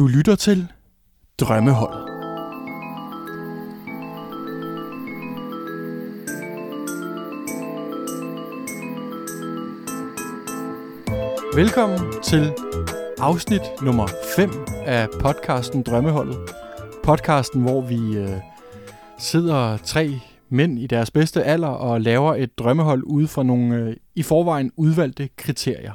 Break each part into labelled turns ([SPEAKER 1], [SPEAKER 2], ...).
[SPEAKER 1] Du lytter til Drømmehold. Velkommen til afsnit nummer 5 af podcasten Drømmeholdet. Podcasten, hvor vi øh, sidder tre mænd i deres bedste alder og laver et drømmehold ud fra nogle øh, i forvejen udvalgte kriterier.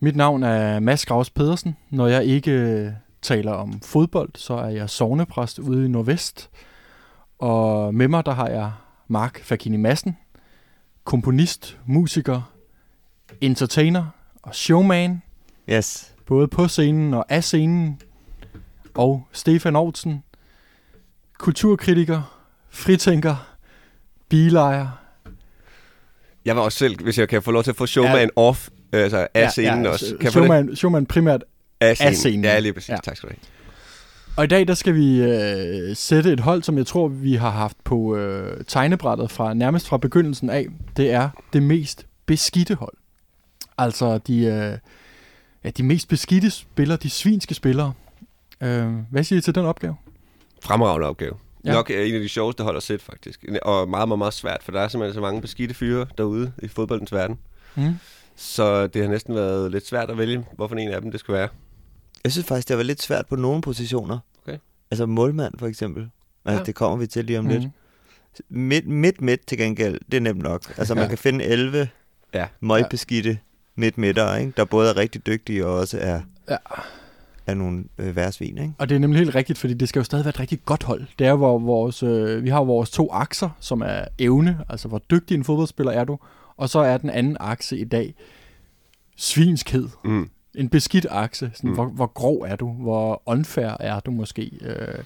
[SPEAKER 1] Mit navn er Mads Graus Pedersen. Når jeg ikke øh, taler om fodbold, så er jeg sovnepræst ude i Nordvest. Og med mig der har jeg Mark Fakini Madsen, komponist, musiker, entertainer og showman,
[SPEAKER 2] Yes.
[SPEAKER 1] både på scenen og af scenen. Og Stefan Aarhusen, kulturkritiker, fritænker, bilejer.
[SPEAKER 3] Jeg var også selv, hvis jeg kan få lov til at få showman ja. off, altså af scenen
[SPEAKER 1] ja,
[SPEAKER 3] også. Kan
[SPEAKER 1] showman, showman primært.
[SPEAKER 3] Af scenen.
[SPEAKER 1] scenen.
[SPEAKER 3] Ja, lige præcis.
[SPEAKER 1] Ja.
[SPEAKER 3] Tak skal du have.
[SPEAKER 1] Og i dag der skal vi øh, sætte et hold, som jeg tror, vi har haft på øh, tegnebrættet fra nærmest fra begyndelsen af. Det er det mest beskidte hold. Altså de, øh, ja, de mest beskidte spillere, de svinske spillere. Øh, hvad siger I til den opgave?
[SPEAKER 3] Fremragende opgave.
[SPEAKER 1] Ja.
[SPEAKER 3] Ja. Nok øh, en af de sjoveste hold at sætte, faktisk. Og meget, meget, meget svært, for der er simpelthen så mange beskidte fyre derude i fodboldens verden.
[SPEAKER 1] Mm.
[SPEAKER 3] Så det har næsten været lidt svært at vælge, hvorfor en af dem det skulle være.
[SPEAKER 2] Jeg synes faktisk, det var lidt svært på nogle positioner.
[SPEAKER 3] Okay.
[SPEAKER 2] Altså målmand for eksempel. Altså,
[SPEAKER 3] Ja.
[SPEAKER 2] det kommer vi til lige om
[SPEAKER 1] Mm.
[SPEAKER 2] lidt. Midt, midt, midt til gengæld, det er nemt nok. Altså, man
[SPEAKER 3] Ja.
[SPEAKER 2] kan finde 11
[SPEAKER 3] Ja.
[SPEAKER 2] møgbeskidte midt midter, ikke? der både er rigtig dygtige og også er,
[SPEAKER 1] Ja.
[SPEAKER 2] er nogle øh, værsvin. Ikke?
[SPEAKER 1] Og det er nemlig helt rigtigt, fordi det skal jo stadig være et rigtig godt hold. Det er hvor vores, øh, vi har vores to akser, som er evne, altså hvor dygtig en fodboldspiller er du, og så er den anden akse i dag svinskhed.
[SPEAKER 3] Mm.
[SPEAKER 1] En beskidt akse. Sådan, mm. Hvor, hvor grov er du? Hvor unfair er du måske? Øh,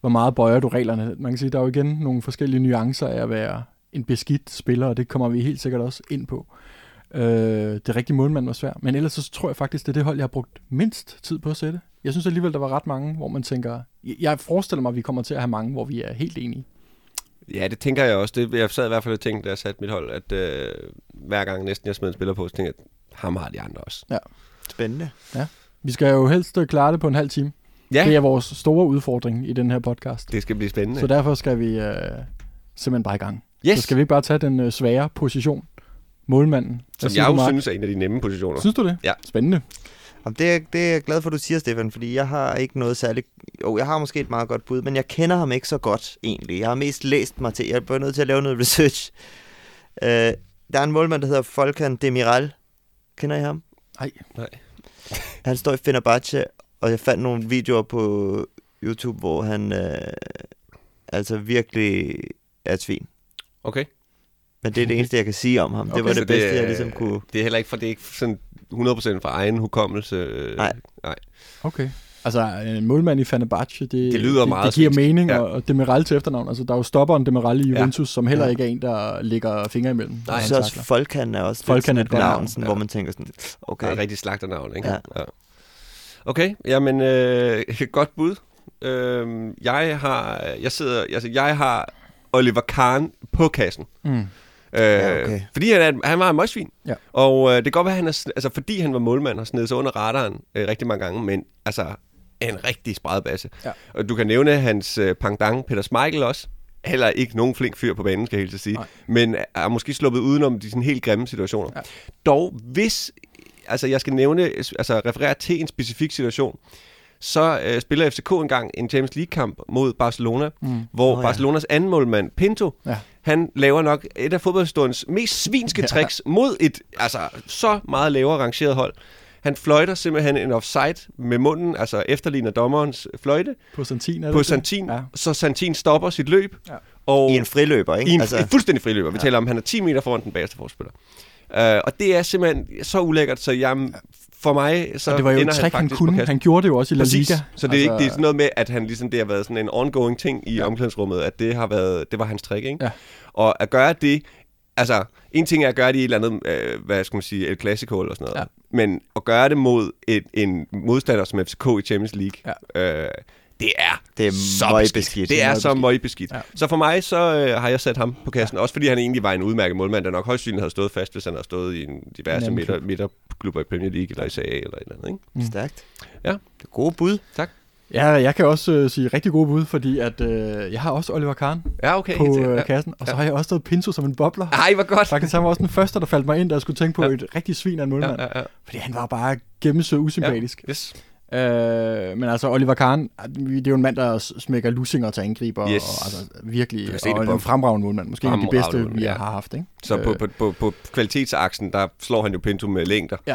[SPEAKER 1] hvor meget bøjer du reglerne? Man kan sige, der er jo igen nogle forskellige nuancer af at være en beskidt spiller, og det kommer vi helt sikkert også ind på. Øh, det rigtige målmand var svært. Men ellers så tror jeg faktisk, det er det hold, jeg har brugt mindst tid på at sætte. Jeg synes alligevel, der var ret mange, hvor man tænker... Jeg forestiller mig, at vi kommer til at have mange, hvor vi er helt enige.
[SPEAKER 3] Ja, det tænker jeg også. Det, jeg sad i hvert fald og tænkte, da jeg satte mit hold, at øh, hver gang næsten jeg smed en spiller på, så tænkte jeg, at ham har de andre også.
[SPEAKER 2] Spændende.
[SPEAKER 1] Vi skal jo helst øh, klare det på en halv time.
[SPEAKER 3] Ja,
[SPEAKER 1] Det er vores store udfordring i den her podcast.
[SPEAKER 3] det skal blive spændende.
[SPEAKER 1] Så derfor skal vi øh, simpelthen bare i gang.
[SPEAKER 3] yes,
[SPEAKER 1] Så skal vi ikke bare tage den øh, svære position. Målmanden.
[SPEAKER 3] Som jeg
[SPEAKER 1] du,
[SPEAKER 3] jo synes er en af de nemme positioner.
[SPEAKER 1] Synes du det?
[SPEAKER 3] Ja.
[SPEAKER 1] Spændende.
[SPEAKER 2] Jamen, det, er, det er jeg glad for, at du siger, Stefan, fordi jeg har ikke noget særligt... Jo, jeg har måske et meget godt bud, men jeg kender ham ikke så godt, egentlig. Jeg har mest læst mig til. Jeg er nødt til at lave noget research. Uh, der er en målmand, der hedder Volkan Demiral. Kender I ham?
[SPEAKER 1] Nej.
[SPEAKER 3] Nej.
[SPEAKER 2] Han står i Fenerbahce, og jeg fandt nogle videoer på YouTube, hvor han uh, altså virkelig er et svin.
[SPEAKER 3] Okay.
[SPEAKER 2] Men det er det eneste, jeg kan sige om ham. Okay, det var det bedste,
[SPEAKER 3] er-
[SPEAKER 2] jeg ligesom kunne...
[SPEAKER 3] Det er heller ikke, for det er ikke sådan 100% fra egen hukommelse. øh,
[SPEAKER 2] Nej.
[SPEAKER 1] Okay. Altså, en målmand i Fenerbahce, det,
[SPEAKER 3] Det lyder
[SPEAKER 1] det,
[SPEAKER 3] meget
[SPEAKER 1] det giver
[SPEAKER 3] svensk.
[SPEAKER 1] mening,
[SPEAKER 3] Ja.
[SPEAKER 1] og, og Demiral til efternavn. Altså, der er jo stopperen Demiral i
[SPEAKER 3] Ja.
[SPEAKER 1] Juventus, som heller
[SPEAKER 2] Ja.
[SPEAKER 1] ikke er en, der ligger fingre imellem.
[SPEAKER 3] Nej,
[SPEAKER 1] han
[SPEAKER 2] så også Folkan er også
[SPEAKER 1] Folkan er et navn,
[SPEAKER 2] navn, sådan,
[SPEAKER 3] ja.
[SPEAKER 2] hvor man tænker sådan,
[SPEAKER 3] Okay.
[SPEAKER 2] okay.
[SPEAKER 3] Der er rigtig slagternavn, ikke?
[SPEAKER 2] Ja.
[SPEAKER 3] ja. Okay, jamen, øh, godt bud. Øh, jeg har, jeg sidder, altså, jeg har Oliver Kahn på kassen.
[SPEAKER 1] Mm.
[SPEAKER 3] Øh,
[SPEAKER 2] Ja, okay.
[SPEAKER 3] Fordi han, er, han var en møgsvin.
[SPEAKER 1] Ja.
[SPEAKER 3] Og øh, det kan godt være, at han er, altså, fordi han var målmand og sned sig under radaren øh, rigtig mange gange, men altså en rigtig spredbasse.
[SPEAKER 1] Ja.
[SPEAKER 3] Og du kan nævne hans øh, pangdang, Peter Schmeichel også. Heller ikke nogen flink fyr på banen, skal jeg helt sige.
[SPEAKER 1] Nej.
[SPEAKER 3] Men er måske sluppet udenom de sådan helt grimme situationer.
[SPEAKER 1] Ja.
[SPEAKER 3] Dog, hvis altså, jeg skal nævne, altså referere til en specifik situation, så øh, spiller FCK engang en Champions League-kamp mod Barcelona,
[SPEAKER 1] Mm.
[SPEAKER 3] hvor oh,
[SPEAKER 2] ja.
[SPEAKER 3] Barcelonas anden målmand, Pinto,
[SPEAKER 1] Ja.
[SPEAKER 3] Han laver nok et af fodboldhistoriens mest svinske
[SPEAKER 1] Ja.
[SPEAKER 3] tricks mod et altså så meget lavere rangeret hold. Han fløjter simpelthen en offside med munden, altså efterligner dommerens fløjte
[SPEAKER 1] På Santin, er det
[SPEAKER 3] på
[SPEAKER 1] det?
[SPEAKER 3] Santin,
[SPEAKER 1] Ja.
[SPEAKER 3] ja. så Santin stopper sit løb.
[SPEAKER 1] Ja.
[SPEAKER 3] Og
[SPEAKER 2] I en friløber, ikke?
[SPEAKER 3] i en, altså, fuldstændig friløber. Vi
[SPEAKER 2] Ja.
[SPEAKER 3] taler om, at han er 10 meter foran den bagerste forspiller. Uh, og det er simpelthen så ulækkert, så jeg, for mig, så
[SPEAKER 1] Og det var jo et
[SPEAKER 3] ender
[SPEAKER 1] trick, han
[SPEAKER 3] på
[SPEAKER 1] kunne. Han gjorde det jo også i La
[SPEAKER 3] Præcis.
[SPEAKER 1] Liga.
[SPEAKER 3] Så det er ikke det er sådan noget med, at han ligesom, det har været sådan en ongoing ting i
[SPEAKER 1] Ja.
[SPEAKER 3] omklædningsrummet, at det har været, det var hans trick, ikke?
[SPEAKER 1] Ja.
[SPEAKER 3] Og at gøre det, altså, en ting er at gøre det i et eller andet, øh, hvad skal man sige, et classical eller sådan noget.
[SPEAKER 1] Ja.
[SPEAKER 3] Men at gøre det mod et, en modstander som FCK i Champions League, ja. øh, det er
[SPEAKER 2] Det er
[SPEAKER 3] så
[SPEAKER 2] møgbeskidt.
[SPEAKER 3] beskidt. Det er så
[SPEAKER 1] Møgbeskidt.
[SPEAKER 3] møgbeskidt.
[SPEAKER 1] Ja.
[SPEAKER 3] Ja. Så for mig, så øh, har jeg sat ham på kassen. Også fordi han egentlig var en udmærket målmand, der nok højst sandsynligt havde stået fast, hvis han havde stået i en diverse midter,
[SPEAKER 1] klub.
[SPEAKER 3] midterklubber i Premier League, eller i CA, eller et eller andet. Ikke?
[SPEAKER 1] Mm.
[SPEAKER 2] Stærkt.
[SPEAKER 3] Ja.
[SPEAKER 2] Det er gode bud.
[SPEAKER 1] Ja, jeg kan også øh, sige rigtig gode bud, fordi at, øh, jeg har også Oliver Kahn
[SPEAKER 3] Ja, okay.
[SPEAKER 1] på øh, kassen, og så
[SPEAKER 3] Ja.
[SPEAKER 1] har jeg også taget Pinto som en bobler.
[SPEAKER 3] Ej, hvor godt.
[SPEAKER 1] Faktisk, han var også den første, der faldt mig ind, jeg skulle tænke på
[SPEAKER 3] Ja.
[SPEAKER 1] et rigtig svin af en
[SPEAKER 3] Ja,
[SPEAKER 1] målmand.
[SPEAKER 3] ja, ja.
[SPEAKER 1] Fordi han var bare gennemsø usympatisk.
[SPEAKER 3] Yes.
[SPEAKER 1] Øh, men altså, Oliver Kahn, det er jo en mand, der smækker lussinger til angriber.
[SPEAKER 3] Yes.
[SPEAKER 1] Og, altså, virkelig,
[SPEAKER 3] Du kan se det
[SPEAKER 1] og
[SPEAKER 3] på-
[SPEAKER 1] en fremragende målmand. Måske en af de bedste, vi
[SPEAKER 3] ja.
[SPEAKER 1] har haft. Ikke?
[SPEAKER 3] Så på,
[SPEAKER 1] Øh,
[SPEAKER 3] på, på, på kvalitetsaksen, der slår han jo Pinto med længder.
[SPEAKER 1] Ja.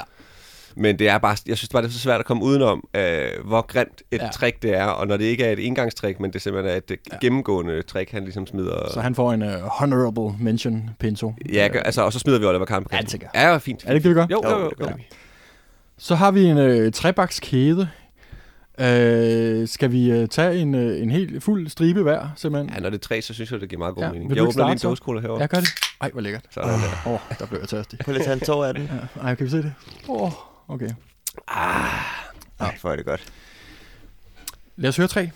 [SPEAKER 3] Men det er bare, jeg synes bare, det er så svært at komme udenom, øh, hvor grimt et
[SPEAKER 1] Ja.
[SPEAKER 3] trick det er. Og når det ikke er et engangstrik, men det simpelthen er et
[SPEAKER 1] Ja.
[SPEAKER 3] ja. gennemgående trick, han ligesom smider.
[SPEAKER 1] Så han får en uh, honorable mention, Pinto.
[SPEAKER 3] Ja, gør- altså, og så smider vi Oliver Kahn på
[SPEAKER 1] Ja, det
[SPEAKER 3] ja, fint.
[SPEAKER 1] Er det ikke det, vi gør?
[SPEAKER 3] Jo, jo, jo.
[SPEAKER 2] Jo,
[SPEAKER 3] jo.
[SPEAKER 2] det
[SPEAKER 1] Ja. Så har vi en øh, trebakskæde. Øh, skal vi øh, tage en, øh, en helt fuld stribe hver, simpelthen?
[SPEAKER 3] Ja, når det er tre, så synes jeg, det giver meget god
[SPEAKER 1] Ja,
[SPEAKER 3] ja, mening.
[SPEAKER 1] vil
[SPEAKER 3] Jeg
[SPEAKER 1] du
[SPEAKER 3] åbner lige en dåsecola herovre.
[SPEAKER 1] Jeg gør det. Ej, hvor lækkert.
[SPEAKER 3] Sådan der.
[SPEAKER 1] Åh, oh, der blev jeg tørstig.
[SPEAKER 2] Prøv lige at tage en tår af den.
[SPEAKER 1] Ja. Ej, kan vi se det? Åh, oh, okay.
[SPEAKER 2] Nej, hvor er det godt.
[SPEAKER 1] Lad os høre tre.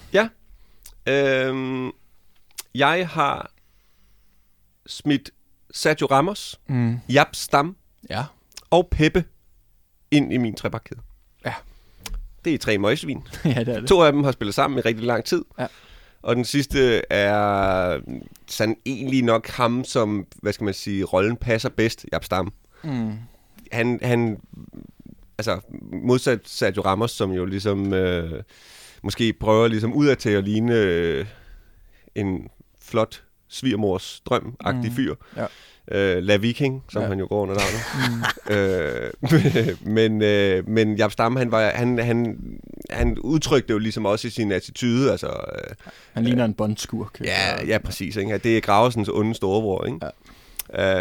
[SPEAKER 3] Øhm, jeg har smidt Sergio Ramos,
[SPEAKER 1] Mm.
[SPEAKER 3] Jap Stam
[SPEAKER 1] Ja.
[SPEAKER 3] og Peppe ind i min trebakkæde.
[SPEAKER 1] Ja.
[SPEAKER 3] Det er tre møgsvin.
[SPEAKER 1] ja, det er det.
[SPEAKER 3] To af dem har spillet sammen i rigtig lang tid.
[SPEAKER 1] Ja.
[SPEAKER 3] Og den sidste er sådan egentlig nok ham, som, hvad skal man sige, rollen passer bedst, Jap Stam.
[SPEAKER 1] Mm.
[SPEAKER 3] Han, han altså modsat Sergio Ramos, som jo ligesom øh, måske prøver ligesom udadtil at ligne øh, en flot svigermors drøm-agtig
[SPEAKER 1] Mm.
[SPEAKER 3] fyr.
[SPEAKER 1] Ja.
[SPEAKER 3] Øh, La Viking, som
[SPEAKER 1] Ja.
[SPEAKER 3] han jo går under navnet.
[SPEAKER 1] Mm.
[SPEAKER 3] øh, men, øh, men Jap Stam, han, var, han, han, han udtrykte jo ligesom også i sin attitude, altså, øh,
[SPEAKER 1] Han ligner en bondskurk.
[SPEAKER 3] ja, ja, præcis, ikke? det er Gravesens onde storebror, ikke? Ja.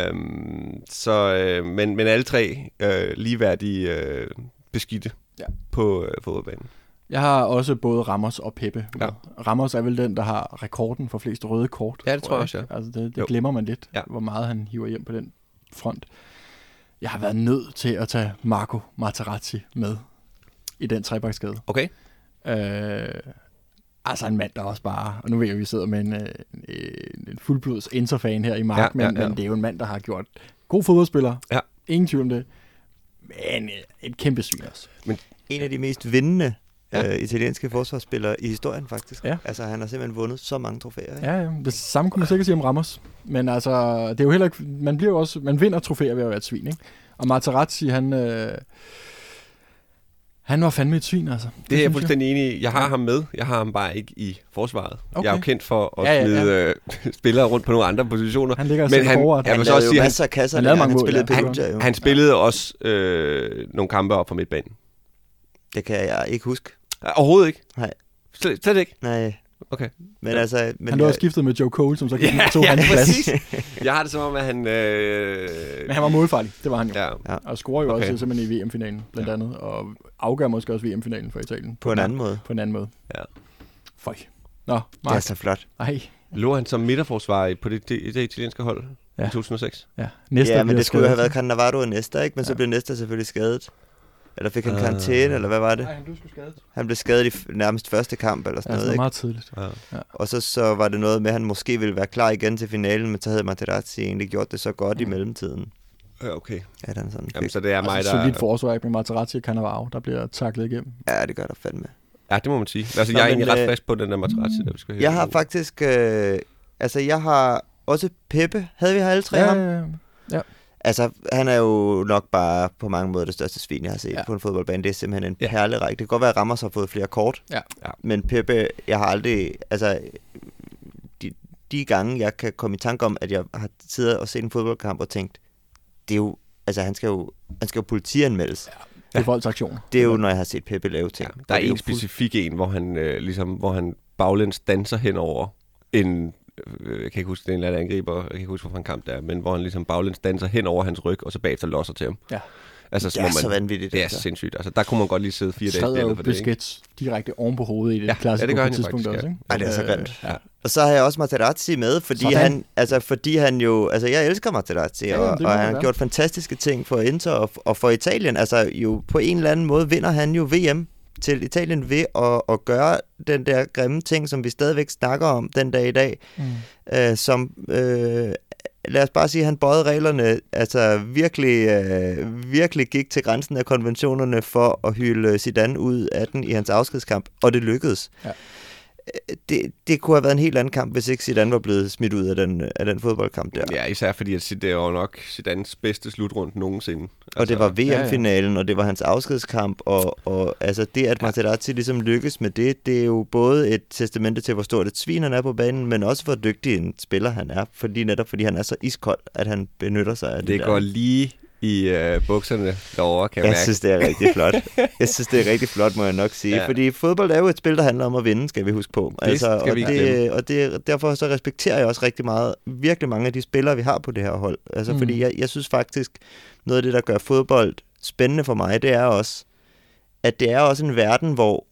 [SPEAKER 3] Øhm, så, øh, men, men alle tre øh, ligeværdige øh, beskidte
[SPEAKER 1] ja.
[SPEAKER 3] på øh, fodboldbanen.
[SPEAKER 1] Jeg har også både Ramos og Peppe.
[SPEAKER 3] Ja.
[SPEAKER 1] Ramos er vel den, der har rekorden for flest røde kort.
[SPEAKER 3] Ja, det tror jeg også,
[SPEAKER 1] ikke? Altså, det, det
[SPEAKER 3] Jo.
[SPEAKER 1] glemmer man lidt,
[SPEAKER 3] Ja.
[SPEAKER 1] hvor meget han hiver hjem på den front. Jeg har været nødt til at tage Marco Materazzi med i den trebakskade.
[SPEAKER 3] Okay.
[SPEAKER 1] Øh, altså en mand, der også bare... Og nu ved jeg, at vi sidder med en, øh, en, en fuldblods Inter-fan her i Mark,
[SPEAKER 3] Ja,
[SPEAKER 1] ja,
[SPEAKER 3] ja,
[SPEAKER 1] men,
[SPEAKER 3] ja.
[SPEAKER 1] men det er jo en mand, der har gjort god fodboldspiller.
[SPEAKER 3] Ja.
[SPEAKER 1] Ingen tvivl om det. Men øh, et kæmpe svin også.
[SPEAKER 2] En af de mest vindende
[SPEAKER 3] Ja.
[SPEAKER 2] ja. øh, italienske forsvarsspillere i historien, faktisk.
[SPEAKER 1] Ja.
[SPEAKER 2] Altså, han har simpelthen vundet så mange trofæer. Ikke?
[SPEAKER 1] Ja, ja. Det samme kunne man sikkert sige om Ramos. Men altså, det er jo heller ikke... Man, bliver jo også, man vinder trofæer ved at være et svin, ikke? Og Materazzi, han... Øh, han var fandme et svin, altså.
[SPEAKER 3] Det er jeg fuldstændig enig i. Jeg har
[SPEAKER 1] Ja.
[SPEAKER 3] ham med. Jeg har ham bare ikke i forsvaret.
[SPEAKER 1] Okay.
[SPEAKER 3] Jeg er jo kendt for at
[SPEAKER 1] Ja,
[SPEAKER 3] ja,
[SPEAKER 1] ja,
[SPEAKER 3] ja, smide ja. Øh, spillere rundt på nogle andre positioner.
[SPEAKER 1] Han ligger
[SPEAKER 3] Men han-
[SPEAKER 1] forward.
[SPEAKER 3] Jeg
[SPEAKER 2] Han
[SPEAKER 3] også
[SPEAKER 2] jo
[SPEAKER 3] sige, han-
[SPEAKER 2] masser af kasser,
[SPEAKER 1] han lavede
[SPEAKER 2] dengang
[SPEAKER 1] mange
[SPEAKER 2] han
[SPEAKER 1] mål,
[SPEAKER 2] spillede
[SPEAKER 1] ja.
[SPEAKER 2] Perugia, jo.
[SPEAKER 3] Han spillede også øh, nogle kampe op på midtbanen.
[SPEAKER 2] Det kan jeg ikke huske.
[SPEAKER 3] Overhovedet ikke?
[SPEAKER 2] Nej.
[SPEAKER 3] Slet, slet ikke?
[SPEAKER 2] Nej.
[SPEAKER 3] Okay.
[SPEAKER 2] Men
[SPEAKER 3] Ja.
[SPEAKER 2] altså... Men
[SPEAKER 1] han lå
[SPEAKER 2] jeg,
[SPEAKER 1] også skiftet med Joe Cole, som så gik
[SPEAKER 3] Ja,
[SPEAKER 1] tog
[SPEAKER 3] ja,
[SPEAKER 1] hans plads.
[SPEAKER 3] præcis. Jeg har det som om, at han... Øh,
[SPEAKER 1] Men han var målfarlig, det var han jo.
[SPEAKER 3] Ja,
[SPEAKER 1] Og scorer jo
[SPEAKER 3] Okay.
[SPEAKER 1] også simpelthen i VM-finalen, blandt
[SPEAKER 3] Ja.
[SPEAKER 1] andet. Og afgør måske også VM-finalen for Italien.
[SPEAKER 2] på en anden måde.
[SPEAKER 1] På en anden måde.
[SPEAKER 3] Ja.
[SPEAKER 1] Føj. Nå,
[SPEAKER 2] Det er
[SPEAKER 1] Mark.
[SPEAKER 2] så flot.
[SPEAKER 1] Ej.
[SPEAKER 3] lå han som midterforsvar på det, det, det italienske hold
[SPEAKER 1] Ja.
[SPEAKER 3] i 2006?
[SPEAKER 1] Ja, næste
[SPEAKER 2] ja, men det skulle jo have været Cannavaro og Nesta, ikke? Men så
[SPEAKER 1] Ja.
[SPEAKER 2] blev Nesta selvfølgelig skadet. Eller fik han
[SPEAKER 3] Ah.
[SPEAKER 2] karantæne, eller hvad var det?
[SPEAKER 1] Nej, han blev skadet.
[SPEAKER 2] Han blev skadet i nærmest første kamp, eller sådan
[SPEAKER 1] Ja, det
[SPEAKER 2] noget, ikke?
[SPEAKER 1] meget tidligt.
[SPEAKER 3] Ja.
[SPEAKER 2] Og så, så var det noget med, at han måske ville være klar igen til finalen, men så havde Materazzi egentlig gjort det så godt i mellemtiden.
[SPEAKER 3] Ja, okay.
[SPEAKER 2] At han sådan
[SPEAKER 3] Jamen,
[SPEAKER 2] fik.
[SPEAKER 3] så det er mig,
[SPEAKER 1] Altså,
[SPEAKER 3] der...
[SPEAKER 1] solidt forsvar ikke med Materazzi og Cannavaro, der bliver taklet igennem.
[SPEAKER 2] Ja, det gør der fandme.
[SPEAKER 3] Ja, det må man sige. Altså,
[SPEAKER 2] Nå,
[SPEAKER 3] jeg er egentlig ret
[SPEAKER 2] øh,
[SPEAKER 3] frisk på den der Materazzi, der vi skal
[SPEAKER 2] Jeg har faktisk... Øh, altså, jeg har også Peppe. Havde vi her alle tre
[SPEAKER 1] Ja,
[SPEAKER 2] ham?
[SPEAKER 1] ja, ja.
[SPEAKER 2] Altså, han er jo nok bare på mange måder det største svin, jeg har set
[SPEAKER 1] Ja.
[SPEAKER 2] ja. på en fodboldbane. Det er simpelthen en
[SPEAKER 3] Ja.
[SPEAKER 2] perlerække. Det kan godt være, at Ramos har fået flere kort.
[SPEAKER 1] Ja.
[SPEAKER 3] Ja.
[SPEAKER 2] Men Peppe, jeg har aldrig... Altså, de, de gange, jeg kan komme i tanke om, at jeg har siddet og set en fodboldkamp og tænkt, det er jo... Altså, han skal jo, han skal jo politianmeldes.
[SPEAKER 1] Det er voldsaktioner.
[SPEAKER 2] Det er jo, når jeg har set Peppe lave ting.
[SPEAKER 3] Ja, der er
[SPEAKER 2] jo
[SPEAKER 3] en specifik en, hvor han, øh, ligesom, hvor han baglæns danser hen over en, øh, jeg kan ikke huske, det er en eller anden angriber, jeg kan ikke huske, hvorfor en kamp det er, men hvor han ligesom baglæns danser hen over hans ryg, og så bagefter losser til ham.
[SPEAKER 1] Ja.
[SPEAKER 3] Altså,
[SPEAKER 2] Det er så vanvittigt.
[SPEAKER 3] Det er
[SPEAKER 2] altså.
[SPEAKER 3] sindssygt. Altså, der kunne man godt lige sidde fire dage spillet for det, ikke?
[SPEAKER 1] Direkte oven på hovedet i det
[SPEAKER 3] Ja,
[SPEAKER 1] klassiske
[SPEAKER 3] ja, det gør
[SPEAKER 1] på
[SPEAKER 3] han
[SPEAKER 1] tidspunkt
[SPEAKER 3] faktisk,
[SPEAKER 1] også,
[SPEAKER 3] ja.
[SPEAKER 1] ikke?
[SPEAKER 2] Ej, det er så
[SPEAKER 1] Øh,
[SPEAKER 2] grimt.
[SPEAKER 1] Ja.
[SPEAKER 2] Og så har jeg også Materazzi med, fordi
[SPEAKER 1] Sådan.
[SPEAKER 2] han, altså, fordi han jo, altså jeg elsker Materazzi,
[SPEAKER 1] Ja,
[SPEAKER 2] og, og
[SPEAKER 1] man
[SPEAKER 2] han har gjort fantastiske ting for Inter og, og for Italien. Altså jo på en eller anden måde vinder han jo VM. Til Italien ved at, at gøre den der grimme ting, som vi stadigvæk snakker om den dag i dag,
[SPEAKER 1] Mm.
[SPEAKER 2] øh, som, øh, lad os bare sige, han bøjede reglerne, altså virkelig, øh, virkelig gik til grænsen af konventionerne for at hylde Zidane ud af den i hans afskedskamp, og det lykkedes.
[SPEAKER 1] Ja.
[SPEAKER 2] Det, det kunne have været en helt anden kamp, hvis ikke Zidane var blevet smidt ud af den, af den fodboldkamp der.
[SPEAKER 3] Ja, især fordi at det var nok Zidanes bedste slutrunde nogensinde. Altså,
[SPEAKER 2] Og det var
[SPEAKER 1] ja, ja.
[SPEAKER 2] VM-finalen, og det var hans afskedskamp, og, og altså det, at Materazzi ligesom lykkes med det, det er jo både et testamente til, hvor stort et svin han er på banen, men også hvor dygtig en spiller han er, fordi netop fordi han er så iskold, at han benytter sig af det,
[SPEAKER 3] det
[SPEAKER 2] der.
[SPEAKER 3] går lige i øh, bukserne derovre, kan jeg,
[SPEAKER 2] Jeg
[SPEAKER 3] mærke.
[SPEAKER 2] synes, det er rigtig flot. Jeg synes, det er rigtig flot, må jeg nok sige.
[SPEAKER 3] Ja.
[SPEAKER 2] Fordi fodbold er jo et spil, der handler om at vinde, skal vi huske på. Altså,
[SPEAKER 3] skal
[SPEAKER 2] og,
[SPEAKER 3] vi
[SPEAKER 2] det, og det, derfor så respekterer jeg også rigtig meget, virkelig mange af de spillere, vi har på det her hold. Altså,
[SPEAKER 1] mm.
[SPEAKER 2] fordi jeg, jeg synes faktisk, noget af det, der gør fodbold spændende for mig, det er også, at det er også en verden, hvor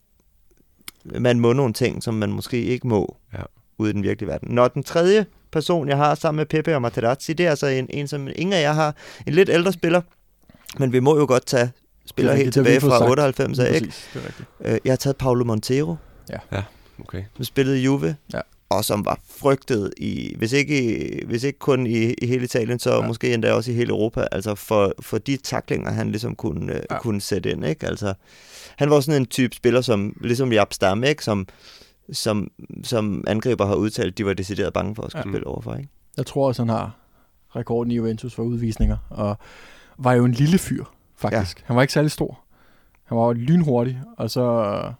[SPEAKER 2] man må nogle ting, som man måske ikke må
[SPEAKER 3] Ja.
[SPEAKER 2] ude i den virkelige verden. Når den tredje person, jeg har sammen med Pepe og Materazzi, det er altså en, en som ingen af jer har. En lidt ældre spiller, men vi må jo godt tage spillere
[SPEAKER 1] Det er
[SPEAKER 2] helt tilbage fra
[SPEAKER 1] sagt.
[SPEAKER 2] 98 af, ikke?
[SPEAKER 1] Præcis, det er rigtigt.
[SPEAKER 2] Øh, Jeg har taget Paulo Montero,
[SPEAKER 3] Okay.
[SPEAKER 2] som spillede i Juve,
[SPEAKER 1] Ja.
[SPEAKER 2] og som var frygtet, i, hvis, ikke, i, hvis ikke kun i, i hele Italien, så
[SPEAKER 1] Ja.
[SPEAKER 2] ja. måske endda også i hele Europa, altså for, for de taklinger, han ligesom kunne,
[SPEAKER 1] Ja.
[SPEAKER 2] ja. kunne sætte ind. Ikke? Altså, han var sådan en type spiller, som ligesom Jab Stam, ikke? Som, som, som angriber har udtalt, de var decideret bange for at skulle
[SPEAKER 1] Ja.
[SPEAKER 2] spille overfor. Ikke?
[SPEAKER 1] Jeg tror også, han har rekorden i Juventus for udvisninger, og var jo en lille fyr, faktisk. Ja. Han var ikke særlig stor. Han var jo lynhurtig, og så øh,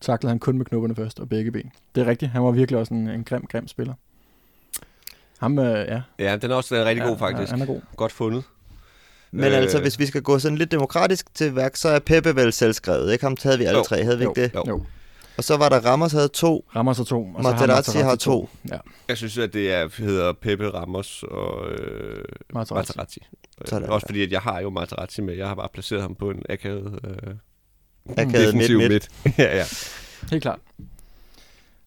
[SPEAKER 1] taklede han kun med knopperne først og begge ben. Det er rigtigt, han var virkelig også en, en grim, grim spiller. Ham, øh, ja.
[SPEAKER 3] Ja, den er også den er rigtig
[SPEAKER 1] ja,
[SPEAKER 3] god, faktisk.
[SPEAKER 1] Ja, han er god.
[SPEAKER 3] Godt fundet.
[SPEAKER 2] Men
[SPEAKER 3] Øh.
[SPEAKER 2] altså, hvis vi skal gå sådan lidt demokratisk til værk, så er Pepe vel selvskrevet, ikke? Ham havde vi alle
[SPEAKER 3] Jo.
[SPEAKER 2] tre, havde vi
[SPEAKER 1] Jo.
[SPEAKER 2] ikke det?
[SPEAKER 3] Jo.
[SPEAKER 1] Jo.
[SPEAKER 2] Og så var der Ramos havde to,
[SPEAKER 1] Rammer så to. Og
[SPEAKER 2] Materazzi har to.
[SPEAKER 1] Ja,
[SPEAKER 3] Jeg synes, at det er, hedder Pepe Ramos og øh,
[SPEAKER 1] Materazzi.
[SPEAKER 3] Materazzi.
[SPEAKER 2] Sådan
[SPEAKER 3] Også
[SPEAKER 2] der.
[SPEAKER 3] fordi, at jeg har jo Materazzi med. Jeg har bare placeret ham på en akavet øh,
[SPEAKER 2] akavet midt,
[SPEAKER 3] midt.
[SPEAKER 2] midt.
[SPEAKER 3] ja, ja.
[SPEAKER 1] Helt klart.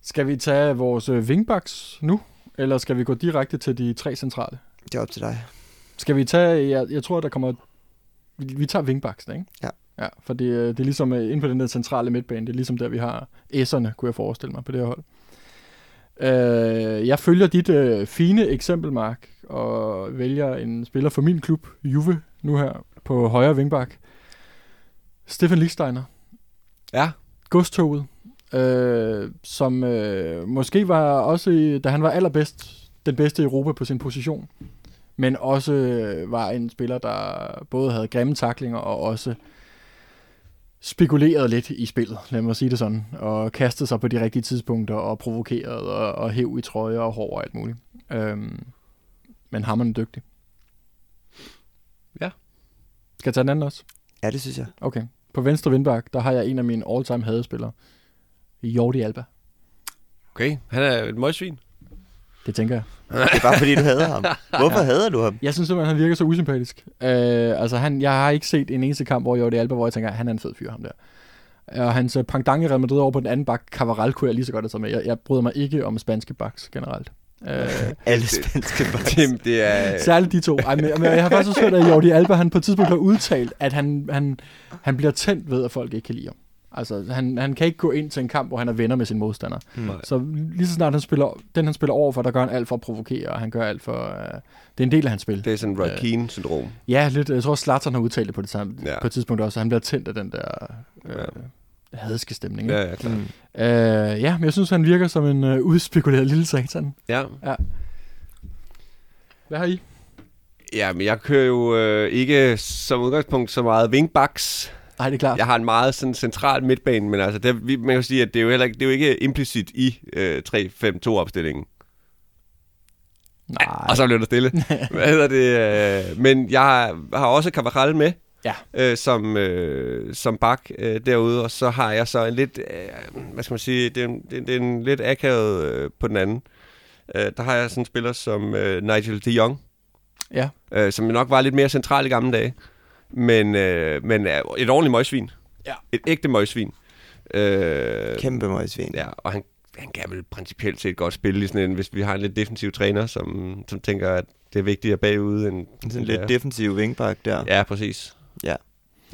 [SPEAKER 1] Skal vi tage vores øh, wingbacks nu, eller skal vi gå direkte til de tre centrale?
[SPEAKER 2] Det er op til dig.
[SPEAKER 1] Skal vi tage, jeg, jeg tror, der kommer, vi, vi tager wingbacksene, ikke?
[SPEAKER 2] Ja.
[SPEAKER 1] Ja, for det, øh, det er ligesom øh, inde på den der centrale midtbane, det er ligesom der, vi har S'erne, kunne jeg forestille mig, på det her hold. Øh, jeg følger dit øh, fine eksempel, Mark, og vælger en spiller for min klub, Juve, nu her på højre wingback. Stefan Lichtsteiner,
[SPEAKER 3] Ja,
[SPEAKER 1] godstoget, øh, som øh, måske var også, da han var allerbedst, den bedste i Europa på sin position, men også øh, var en spiller, der både havde grimme taklinger og også spekuleret lidt i spillet, lad mig sige det sådan, og kastede sig på de rigtige tidspunkter og provokerede og, og hæv i trøje og hår og alt muligt. Øhm, men hammerende dygtig.
[SPEAKER 3] Ja.
[SPEAKER 1] Skal jeg tage den anden også?
[SPEAKER 2] Ja, det synes jeg.
[SPEAKER 1] Okay. På venstre vindbak, der har jeg en af mine all-time hadespillere. Jordi Alba.
[SPEAKER 3] okay. Han er et møgsvin.
[SPEAKER 1] Det tænker jeg.
[SPEAKER 2] Det er bare fordi, du hader ham. Hvorfor
[SPEAKER 1] Ja.
[SPEAKER 2] hader du ham?
[SPEAKER 1] Jeg synes simpelthen, han virker så usympatisk. Øh, altså, han, jeg har ikke set en eneste kamp, hvor Jordi Alba, hvor jeg tænker, han er en fed fyr, ham der. Og hans øh, pendant i Real Madrid over på den anden bak, Cavaral, kunne jeg lige så godt have taget med. Jeg, jeg bryder mig ikke om spanske baks generelt. Øh,
[SPEAKER 2] Alle spanske baks.
[SPEAKER 3] Det, det er...
[SPEAKER 1] særligt de to. Ej, men, men jeg har faktisk også hørt, at Jordi Alba, han på et tidspunkt har udtalt, at han, han, han bliver tændt ved, at folk ikke kan lide ham. Altså, han, han kan ikke gå ind til en kamp, hvor han er venner med sin modstander.
[SPEAKER 2] Mm.
[SPEAKER 3] Nej.
[SPEAKER 1] Så lige så snart han spiller, den han spiller over for, der gør han alt for at provokere, og han gør alt for... Uh, det er en del af hans spil.
[SPEAKER 3] Det er sådan Roy Keane-syndrom.
[SPEAKER 1] Ja, lidt. Jeg tror, Zlatan har udtalt det på det samme,
[SPEAKER 3] Ja.
[SPEAKER 1] ja. på et tidspunkt også, at han bliver tændt af den der øh,
[SPEAKER 3] Ja.
[SPEAKER 1] hadske stemning.
[SPEAKER 3] Ja,
[SPEAKER 1] Ja.
[SPEAKER 3] ja, klart.
[SPEAKER 2] Mm.
[SPEAKER 1] Øh, ja, men jeg synes, han virker som en øh, udspekuleret lille satan.
[SPEAKER 3] Ja.
[SPEAKER 1] Hvad har I?
[SPEAKER 3] ja, men jeg kører jo øh, ikke som udgangspunkt så meget wingbacks.
[SPEAKER 1] Nej, det er klart.
[SPEAKER 3] Jeg har en meget sådan central midtbane, men altså, det, vi, man kan sige, at det er jo heller ikke, det er jo ikke implicit i øh, 3-5-2-opstillingen.
[SPEAKER 1] Nej.
[SPEAKER 3] Og så blev der stille. Hvad hedder det? Øh, men jeg har, har også Cavaral med.
[SPEAKER 1] Ja.
[SPEAKER 3] Øh, som, øh, som bak øh, derude, og så har jeg så en lidt, øh, hvad skal man sige, det er, en- det, det er en lidt akavet øh, på den anden. Øh, der har jeg sådan en spiller som øh, Nigel de Jong,
[SPEAKER 1] Ja.
[SPEAKER 3] øh, som nok var lidt mere central i gamle dage, men, øh, men er et ordentligt møgsvin.
[SPEAKER 1] Ja.
[SPEAKER 3] Et ægte møgsvin. Øh,
[SPEAKER 2] Kæmpe møgsvin.
[SPEAKER 3] Ja, og han, han kan vel principielt set godt spille i sådan en, hvis vi har en lidt defensiv træner, som, som tænker, at det er vigtigere bagud end...
[SPEAKER 2] Sådan
[SPEAKER 3] det
[SPEAKER 2] lidt defensiv wingback der.
[SPEAKER 3] Ja, præcis.
[SPEAKER 2] Ja.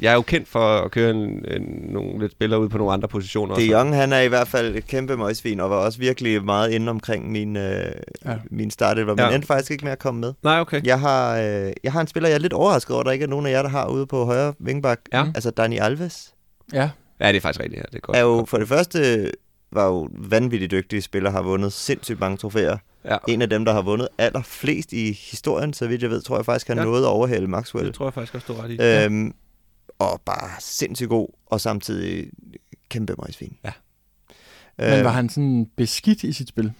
[SPEAKER 3] Jeg er jo kendt for at køre en, en, nogle lidt spillere ud på nogle andre positioner.
[SPEAKER 2] De
[SPEAKER 3] også.
[SPEAKER 2] Jong, han er i hvert fald et kæmpe møgsvin, og var også virkelig meget inde omkring min, øh,
[SPEAKER 1] Ja.
[SPEAKER 2] min start, men
[SPEAKER 3] Ja.
[SPEAKER 2] endte faktisk ikke med at komme med.
[SPEAKER 3] Nej, okay.
[SPEAKER 2] Jeg har, øh, jeg har en spiller, jeg er lidt overrasket over, at der ikke er nogen af jer, der har ude på højre vingbak.
[SPEAKER 3] Ja.
[SPEAKER 2] Altså Dani Alves
[SPEAKER 1] Ja,
[SPEAKER 3] Ja, det er faktisk rigtigt. Ja. Det er godt.
[SPEAKER 2] er jo for det første var jo vanvittigt dygtig spiller, har vundet sindssygt mange trofæer.
[SPEAKER 3] Ja,
[SPEAKER 2] En af dem, der har vundet allerflest i historien, så vidt jeg ved, tror jeg faktisk, han
[SPEAKER 3] Ja.
[SPEAKER 2] nåede at overhale Maxwell.
[SPEAKER 3] det tror jeg faktisk også, du ret i.
[SPEAKER 2] Øhm, og bare sindssygt god, og samtidig kæmpe møgsvin.
[SPEAKER 3] Ja.
[SPEAKER 1] men var han sådan beskidt i sit spil?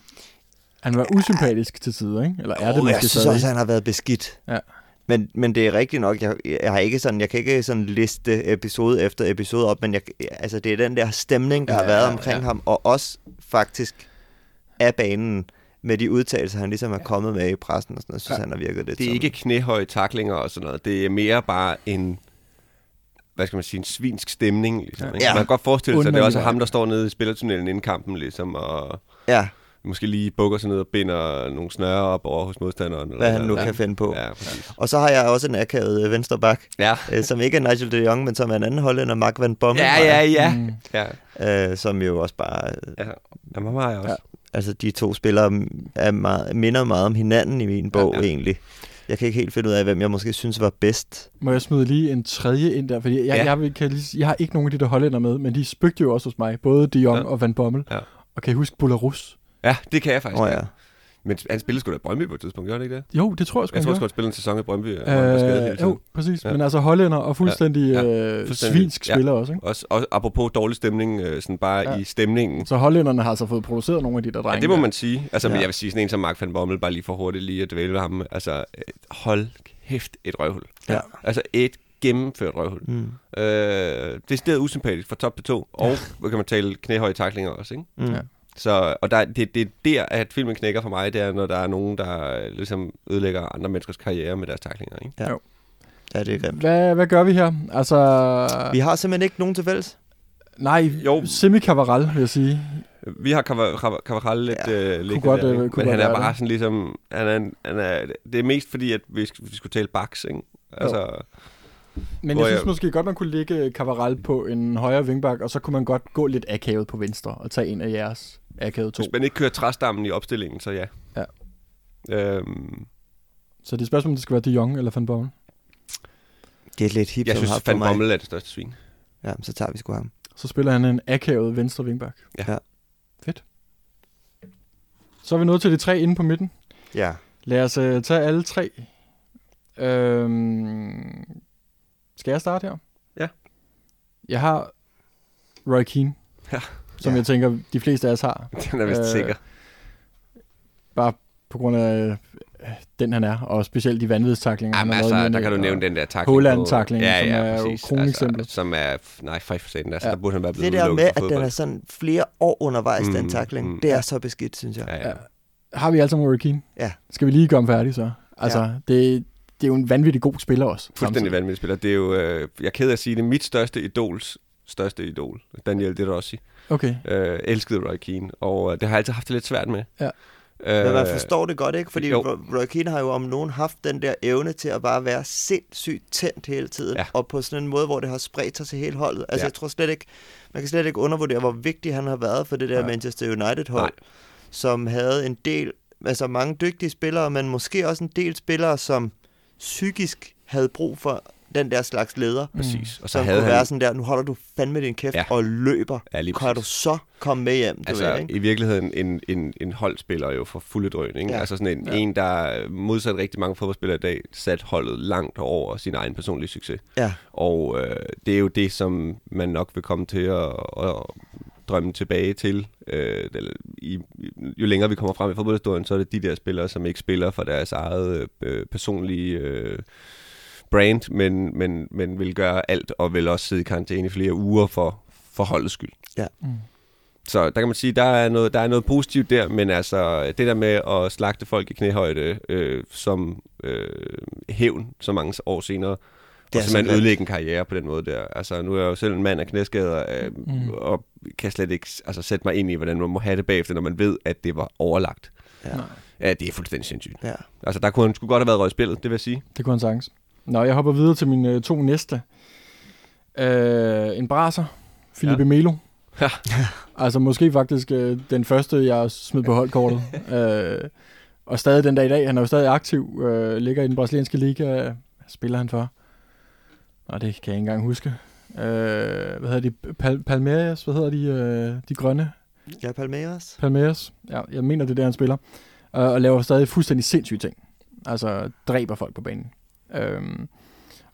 [SPEAKER 1] Han var usympatisk til tider, ikke? Eller er det
[SPEAKER 2] Åh,
[SPEAKER 1] måske
[SPEAKER 2] jeg synes
[SPEAKER 1] stadig?
[SPEAKER 2] også, han har været beskidt.
[SPEAKER 1] Ja.
[SPEAKER 2] Men, men det er rigtigt nok, jeg, jeg, har ikke sådan, jeg kan ikke sådan liste episode efter episode op, men jeg, altså, det er den der stemning, der
[SPEAKER 1] Ja,
[SPEAKER 2] har været
[SPEAKER 1] ja,
[SPEAKER 2] omkring
[SPEAKER 3] ja.
[SPEAKER 2] ham, og også faktisk af banen med de udtalelser, han ligesom er kommet med i pressen og sådan noget, synes
[SPEAKER 1] Ja.
[SPEAKER 2] han har virket lidt
[SPEAKER 3] Det er
[SPEAKER 2] som...
[SPEAKER 3] ikke knæhøje taklinger og sådan noget. Det er mere bare en hvad skal man sige, en svinsk stemning. Ligesom, ikke?
[SPEAKER 2] Ja.
[SPEAKER 3] Man kan godt forestille sig, at det er også ham, der står nede i spillertunnelen inden kampen, ligesom, og
[SPEAKER 2] Ja,
[SPEAKER 3] måske lige bukker sig ned og binder nogle snøre op over hos modstanderen.
[SPEAKER 2] hvad han nu
[SPEAKER 3] ja.
[SPEAKER 2] kan finde på.
[SPEAKER 3] Ja, præcis.
[SPEAKER 2] Og så har jeg også en akavet øh, venstre bak,
[SPEAKER 3] Ja,
[SPEAKER 2] øh, som ikke er Nigel de Jong, men som er en anden hollænder, Mark van Bommel,
[SPEAKER 3] ja, ja, ja.
[SPEAKER 1] Mm.
[SPEAKER 3] ja.
[SPEAKER 2] øh, som jo også bare... Øh,
[SPEAKER 3] ja. Jamen, har jeg også.
[SPEAKER 1] Ja.
[SPEAKER 2] altså, de to spillere er meget, minder meget om hinanden i min bog,
[SPEAKER 3] ja.
[SPEAKER 2] ja. egentlig. Jeg kan ikke helt finde ud af, hvem jeg måske synes var bedst.
[SPEAKER 1] Må jeg smide lige en tredje ind der? Fordi jeg,
[SPEAKER 3] Ja.
[SPEAKER 1] jeg, vil- kan lige, jeg har ikke nogen af de der hollænder med, men de spøgte jo også hos mig. Både de Jong
[SPEAKER 3] Ja.
[SPEAKER 1] og Van Bommel.
[SPEAKER 3] Ja.
[SPEAKER 1] Og kan I huske Bularus?
[SPEAKER 3] Ja, det kan jeg faktisk. Oh,
[SPEAKER 2] ja.
[SPEAKER 3] Men han spillede sgu da Brøndby på et tidspunkt, gjorde han ikke det?
[SPEAKER 1] Jo, det tror jeg sgu,
[SPEAKER 3] Jeg tror,
[SPEAKER 1] gjorde.
[SPEAKER 3] han spille en sæson i Brøndby. og hele
[SPEAKER 1] Øh,
[SPEAKER 3] tiden.
[SPEAKER 1] jo, præcis.
[SPEAKER 3] Ja.
[SPEAKER 1] Ja. Men altså hollænder og fuldstændig
[SPEAKER 3] Ja.
[SPEAKER 1] ja.
[SPEAKER 3] Ja,
[SPEAKER 1] øh,
[SPEAKER 3] fuldstændig.
[SPEAKER 1] svinsk
[SPEAKER 3] Ja.
[SPEAKER 1] spiller også. Ikke?
[SPEAKER 3] Også, også apropos dårlig stemning, øh, sådan bare
[SPEAKER 1] Ja.
[SPEAKER 3] i stemningen.
[SPEAKER 1] Så hollænderne har altså fået produceret nogle af de der drenge.
[SPEAKER 3] Ja, det må man sige. Altså, ja. men
[SPEAKER 2] Ja.
[SPEAKER 3] jeg vil sige sådan en som Mark van Bommel, bare lige for hurtigt lige at dvæle ved ham. Altså, øh, hold kæft et røvhul.
[SPEAKER 2] Ja.
[SPEAKER 3] Altså, et gennemført røvhul.
[SPEAKER 2] Mm.
[SPEAKER 3] Øh, det er stedet usympatisk fra top til to. Og, hvad kan man tale, knæhøje taklinger også, ikke?
[SPEAKER 2] Mm.
[SPEAKER 1] Ja.
[SPEAKER 2] Ja.
[SPEAKER 3] Så, og der, det, det er der, at filmen knækker for mig, det er, når der er nogen, der øh, ligesom ødelægger andre menneskers karriere med deres taklinger, ikke?
[SPEAKER 2] ja, det er grimt.
[SPEAKER 1] Hvad, hvad gør vi her? Altså,
[SPEAKER 2] Vi har simpelthen ikke nogen til fælles.
[SPEAKER 1] nej,
[SPEAKER 3] Jo.
[SPEAKER 1] semi cavaral vil jeg sige.
[SPEAKER 3] Vi har Cavaral lidt
[SPEAKER 2] Ja,
[SPEAKER 3] ja, øh, liggende
[SPEAKER 1] godt,
[SPEAKER 3] der,
[SPEAKER 1] øh,
[SPEAKER 3] ikke? men han er bare
[SPEAKER 1] det.
[SPEAKER 3] sådan ligesom, han er, han er, det er mest fordi, at vi, vi skulle tale baks, ikke? Altså,
[SPEAKER 1] Men jeg synes
[SPEAKER 3] jeg-
[SPEAKER 1] måske godt, man kunne lægge Cavaral på en højre vingbak, og så kunne man godt gå lidt akavet på venstre og tage en af jeres akavede to.
[SPEAKER 3] hvis man ikke kører træstammen i opstillingen, så ja.
[SPEAKER 1] Ja.
[SPEAKER 3] Øhm,
[SPEAKER 1] Så det er spørgsmålet, om det skal være de Jong eller Van Bommel.
[SPEAKER 2] Det er lidt hip,
[SPEAKER 3] jeg synes, Van. Bommel er det største svin.
[SPEAKER 2] Ja, så tager vi sgu ham.
[SPEAKER 1] Så spiller han en akavet venstre vingbak.
[SPEAKER 3] Ja.
[SPEAKER 2] Ja.
[SPEAKER 1] Fedt. Så er vi nået til de tre inde på midten.
[SPEAKER 2] Ja.
[SPEAKER 1] Lad os uh, tage alle tre. Øhm, skal jeg starte her?
[SPEAKER 3] Ja.
[SPEAKER 1] Jeg har Roy Keane,
[SPEAKER 3] Ja.
[SPEAKER 1] Som
[SPEAKER 2] Ja.
[SPEAKER 1] jeg tænker, de fleste af os har.
[SPEAKER 3] Den er vist
[SPEAKER 1] Øh,
[SPEAKER 3] sikker.
[SPEAKER 1] Bare på grund af øh, den, han er, og specielt de vanvidstaklinger.
[SPEAKER 3] Jamen altså, der kan du nævne den der takling.
[SPEAKER 1] Haaland-taklingen,
[SPEAKER 3] ja,
[SPEAKER 1] som
[SPEAKER 3] ja,
[SPEAKER 1] er jo
[SPEAKER 3] præcis.
[SPEAKER 1] kroneksemplet.
[SPEAKER 3] Altså, som er, nej, for satan, altså,
[SPEAKER 1] Ja.
[SPEAKER 3] der burde han være blevet
[SPEAKER 2] Det der med, at den er sådan flere år undervejs, mm, den takling,
[SPEAKER 3] mm.
[SPEAKER 2] det er så beskidt, synes jeg.
[SPEAKER 3] Ja, ja.
[SPEAKER 1] Ja. Har vi alle sammen Roy Keane?
[SPEAKER 2] Ja.
[SPEAKER 1] Skal vi lige gøre ham færdig så? Altså,
[SPEAKER 2] Ja.
[SPEAKER 1] det, det er jo en vanvittig god spiller også.
[SPEAKER 3] Fuldstændig
[SPEAKER 1] samtidig.
[SPEAKER 3] vanvittig spiller. Det er jo, øh, jeg er ked af at sige det, mit største idols største idol, Daniel De Rossi,
[SPEAKER 1] Okay.
[SPEAKER 3] øh, elskede Roy Keane, og øh, det har jeg altid haft det lidt svært med.
[SPEAKER 1] Ja.
[SPEAKER 2] Men man
[SPEAKER 3] Øh,
[SPEAKER 2] forstår det godt, ikke? Fordi
[SPEAKER 3] jo.
[SPEAKER 2] Roy Keane har jo om nogen haft den der evne til at bare være sindssygt tændt hele tiden,
[SPEAKER 3] Ja.
[SPEAKER 2] og på sådan en måde, hvor det har spredt sig til hele holdet. Altså,
[SPEAKER 3] Ja.
[SPEAKER 2] jeg tror slet ikke, man kan slet ikke undervurdere, hvor vigtig han har været for det der
[SPEAKER 1] Nej.
[SPEAKER 2] Manchester United-hold, som havde en del, altså mange dygtige spillere, men måske også en del spillere, som psykisk havde brug for den der slags leder,
[SPEAKER 3] Præcis. Og så havde
[SPEAKER 2] kunne
[SPEAKER 3] han...
[SPEAKER 2] være sådan der, nu holder du fandme din kæft
[SPEAKER 3] Ja.
[SPEAKER 2] og løber.
[SPEAKER 3] Ja, lige
[SPEAKER 2] Kan du så komme med hjem, du
[SPEAKER 3] Altså,
[SPEAKER 2] ved, ikke?
[SPEAKER 3] i virkeligheden en, en, en holdspiller jo for fulde drøn, ikke?
[SPEAKER 2] Ja.
[SPEAKER 3] Altså sådan en,
[SPEAKER 1] Ja.
[SPEAKER 3] en, der modsat rigtig mange fodboldspillere i dag, sat holdet langt over sin egen personlige succes.
[SPEAKER 2] Ja.
[SPEAKER 3] Og øh, det er jo det, som man nok vil komme til at, at drømme tilbage til. Øh, i, jo længere vi kommer frem i fodboldhistorien, så er det de der spillere, som ikke spiller for deres eget øh, personlige øh, brand, men, men, men vil gøre alt, og vil også sidde i karantæne i flere uger for, for holdets skyld.
[SPEAKER 1] Mm.
[SPEAKER 3] Så der kan man sige, der er noget, der er noget positivt der, men altså det der med at slagte folk i knæhøjde øh, som øh, hævn så mange år senere,
[SPEAKER 2] Det er
[SPEAKER 3] og simpelthen
[SPEAKER 2] simpelthen-
[SPEAKER 3] ødelægge en karriere på den måde der. Altså nu er jeg jo selv en mand af knæskader, øh,
[SPEAKER 1] Mm.
[SPEAKER 3] og kan slet ikke altså, sætte mig ind i, hvordan man må have det bagefter, når man ved, at det var overlagt.
[SPEAKER 2] Ja.
[SPEAKER 1] Nej.
[SPEAKER 3] Ja, det er fuldstændig sindssygt.
[SPEAKER 2] Ja.
[SPEAKER 3] Altså der kunne han skulle godt have været røget i spillet, det vil jeg sige.
[SPEAKER 1] Det kunne han sagtens. Nå, jeg hopper videre til mine øh, to næste. Øh, en braser. Filipe ja. Melo.
[SPEAKER 3] Ja.
[SPEAKER 1] altså måske faktisk øh, den første, jeg smed på holdkortet. øh, og stadig den dag i dag. Han er jo stadig aktiv. Øh, ligger i den brasilianske liga. Hvad spiller han for? Og det kan jeg ikke engang huske. Øh, hvad hedder de? Pal- Palmeiras? Hvad hedder de? Øh, de grønne?
[SPEAKER 2] Ja, Palmeiras.
[SPEAKER 1] Palmeiras. Ja, jeg mener, det er der, han spiller. Og, og laver stadig fuldstændig sindssyge ting. Altså, dræber folk på banen. Øhm,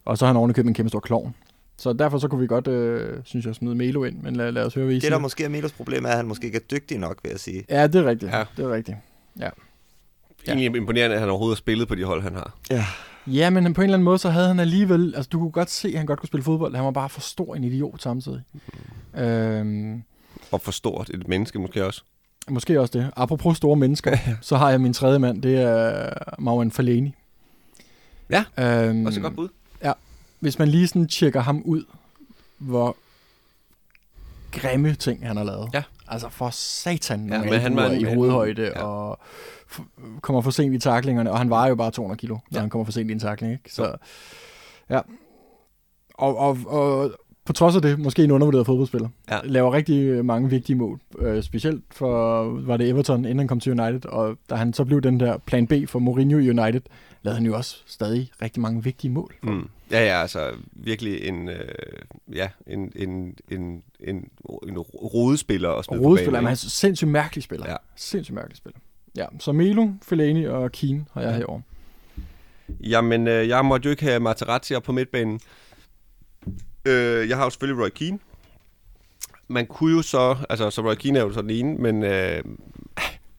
[SPEAKER 1] og så har han ovenikøbet en kæmpe stor klovn. Så derfor så kunne vi godt, øh, synes jeg, smide Melo ind, men lad, lad os høre, hvad I
[SPEAKER 2] Det, der måske er Milos problem, er, at han måske ikke er dygtig nok, vil jeg sige.
[SPEAKER 1] Ja, det er rigtigt.
[SPEAKER 3] Ja.
[SPEAKER 1] Ja. Det er rigtigt. Ja.
[SPEAKER 3] Egentlig imponerende, at han overhovedet har spillet på de hold, han har.
[SPEAKER 2] Ja.
[SPEAKER 1] ja, men på en eller anden måde, så havde han alligevel... Altså, du kunne godt se, at han godt kunne spille fodbold. Han var bare for stor en idiot samtidig. Øhm,
[SPEAKER 3] Og for stort et menneske måske også.
[SPEAKER 1] måske også det. Apropos store mennesker, så har jeg min tredje mand. Det er Marwan Fellaini.
[SPEAKER 3] Ja,
[SPEAKER 1] øhm,
[SPEAKER 3] Også et godt bud.
[SPEAKER 1] hvis man lige sådan tjekker ham ud, hvor grimme ting han har lavet.
[SPEAKER 3] Ja.
[SPEAKER 1] Altså for satan,
[SPEAKER 3] Ja,
[SPEAKER 1] ja,
[SPEAKER 3] men han var
[SPEAKER 1] i hovedhøjde,
[SPEAKER 3] ja.
[SPEAKER 1] ja. og f- kommer for sent i taklingerne, og han vejer jo bare 200 kilo, når
[SPEAKER 3] Ja.
[SPEAKER 1] ja. han kommer for sent i en takling, ikke? Så, ja. Og, og, og på trods af det, måske en undervurderet fodboldspiller.
[SPEAKER 3] Ja.
[SPEAKER 1] Laver rigtig mange vigtige mål. Øh, specielt for, var det Everton, inden han kom til United, og da han så blev den der plan B for Mourinho i United, lavede han jo også stadig rigtig mange vigtige mål.
[SPEAKER 3] Mm. Ja, ja, altså virkelig en, øh, ja, en, en, en, en, en rodespiller at spille
[SPEAKER 1] Rodespiller, men han er sindssygt mærkelig spiller.
[SPEAKER 3] Ja.
[SPEAKER 1] Ja. Sindssygt mærkelig spiller. Ja, så Melo, Fellaini og Keane har jeg herovre.
[SPEAKER 3] Jamen, øh, jeg måtte jo ikke have Materazzi op på midtbanen. Øh, jeg har jo selvfølgelig Roy Keane. Man kunne jo så, altså så Roy Keane er jo sådan en, men øh,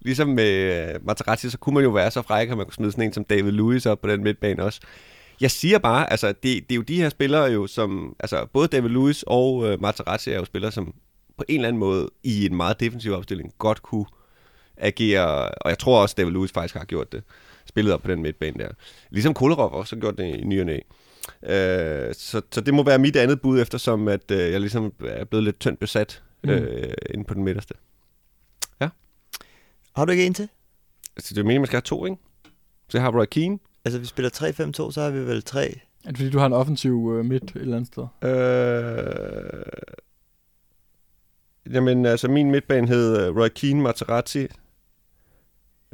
[SPEAKER 3] ligesom med øh, Materazzi, så kunne man jo være så fræk, at man kunne smide sådan en som David Lewis op på den midtbane også. Jeg siger bare, altså det, det er jo de her spillere jo, som, altså både David Lewis og øh, Materazzi er jo spillere, som på en eller anden måde i en meget defensiv opstilling godt kunne agere, og jeg tror også, David Lewis faktisk har gjort det, spillet op på den midtbane der. Ligesom Kolarov også har gjort det i ny og næ. Øh, så, så det må være mit andet bud, eftersom at øh, jeg ligesom er blevet lidt tyndt besat øh, inde på den midterste.
[SPEAKER 2] Har du ikke en til?
[SPEAKER 3] Altså, det er jo meningen, man skal have to, ikke? Så jeg har Roy Keane.
[SPEAKER 2] Altså, vi spiller 3-5-2, så har vi vel tre.
[SPEAKER 1] Er det fordi, du har en offensiv øh, midt et eller andet sted?
[SPEAKER 3] Øh, jamen, altså, min midtbane hed uh, Roy Keane, Materazzi,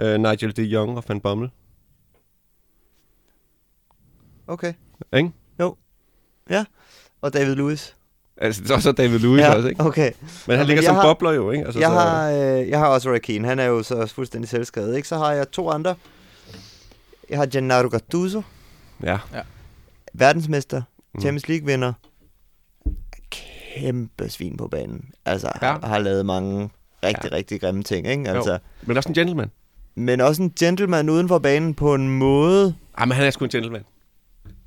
[SPEAKER 3] uh, Nigel de Jong og Van Bommel.
[SPEAKER 2] Okay.
[SPEAKER 3] Ikke?
[SPEAKER 2] Og David Lewis.
[SPEAKER 3] Altså, så er så David Lewis ja. også, ikke?
[SPEAKER 2] okay.
[SPEAKER 3] Men han
[SPEAKER 2] men
[SPEAKER 3] ligger som
[SPEAKER 2] har-
[SPEAKER 3] bobler jo, ikke? Altså,
[SPEAKER 2] Jeg
[SPEAKER 3] så,
[SPEAKER 2] har, øh, jeg har også Roy Keane. Han er jo så fuldstændig selvskrevet, ikke? Så har jeg to andre. Jeg har Gennaro Gattuso,
[SPEAKER 3] Ja.
[SPEAKER 2] verdensmester,
[SPEAKER 3] Mm.
[SPEAKER 2] Champions League-vinder. Kæmpe svin på banen. Altså,
[SPEAKER 3] Ja.
[SPEAKER 2] ja. har lavet mange rigtig,
[SPEAKER 3] Ja.
[SPEAKER 2] ja. rigtig grimme ting, ikke? Altså,
[SPEAKER 3] Men også en gentleman.
[SPEAKER 2] men også en gentleman uden for banen på en måde.
[SPEAKER 3] Ej, men han er sgu en gentleman.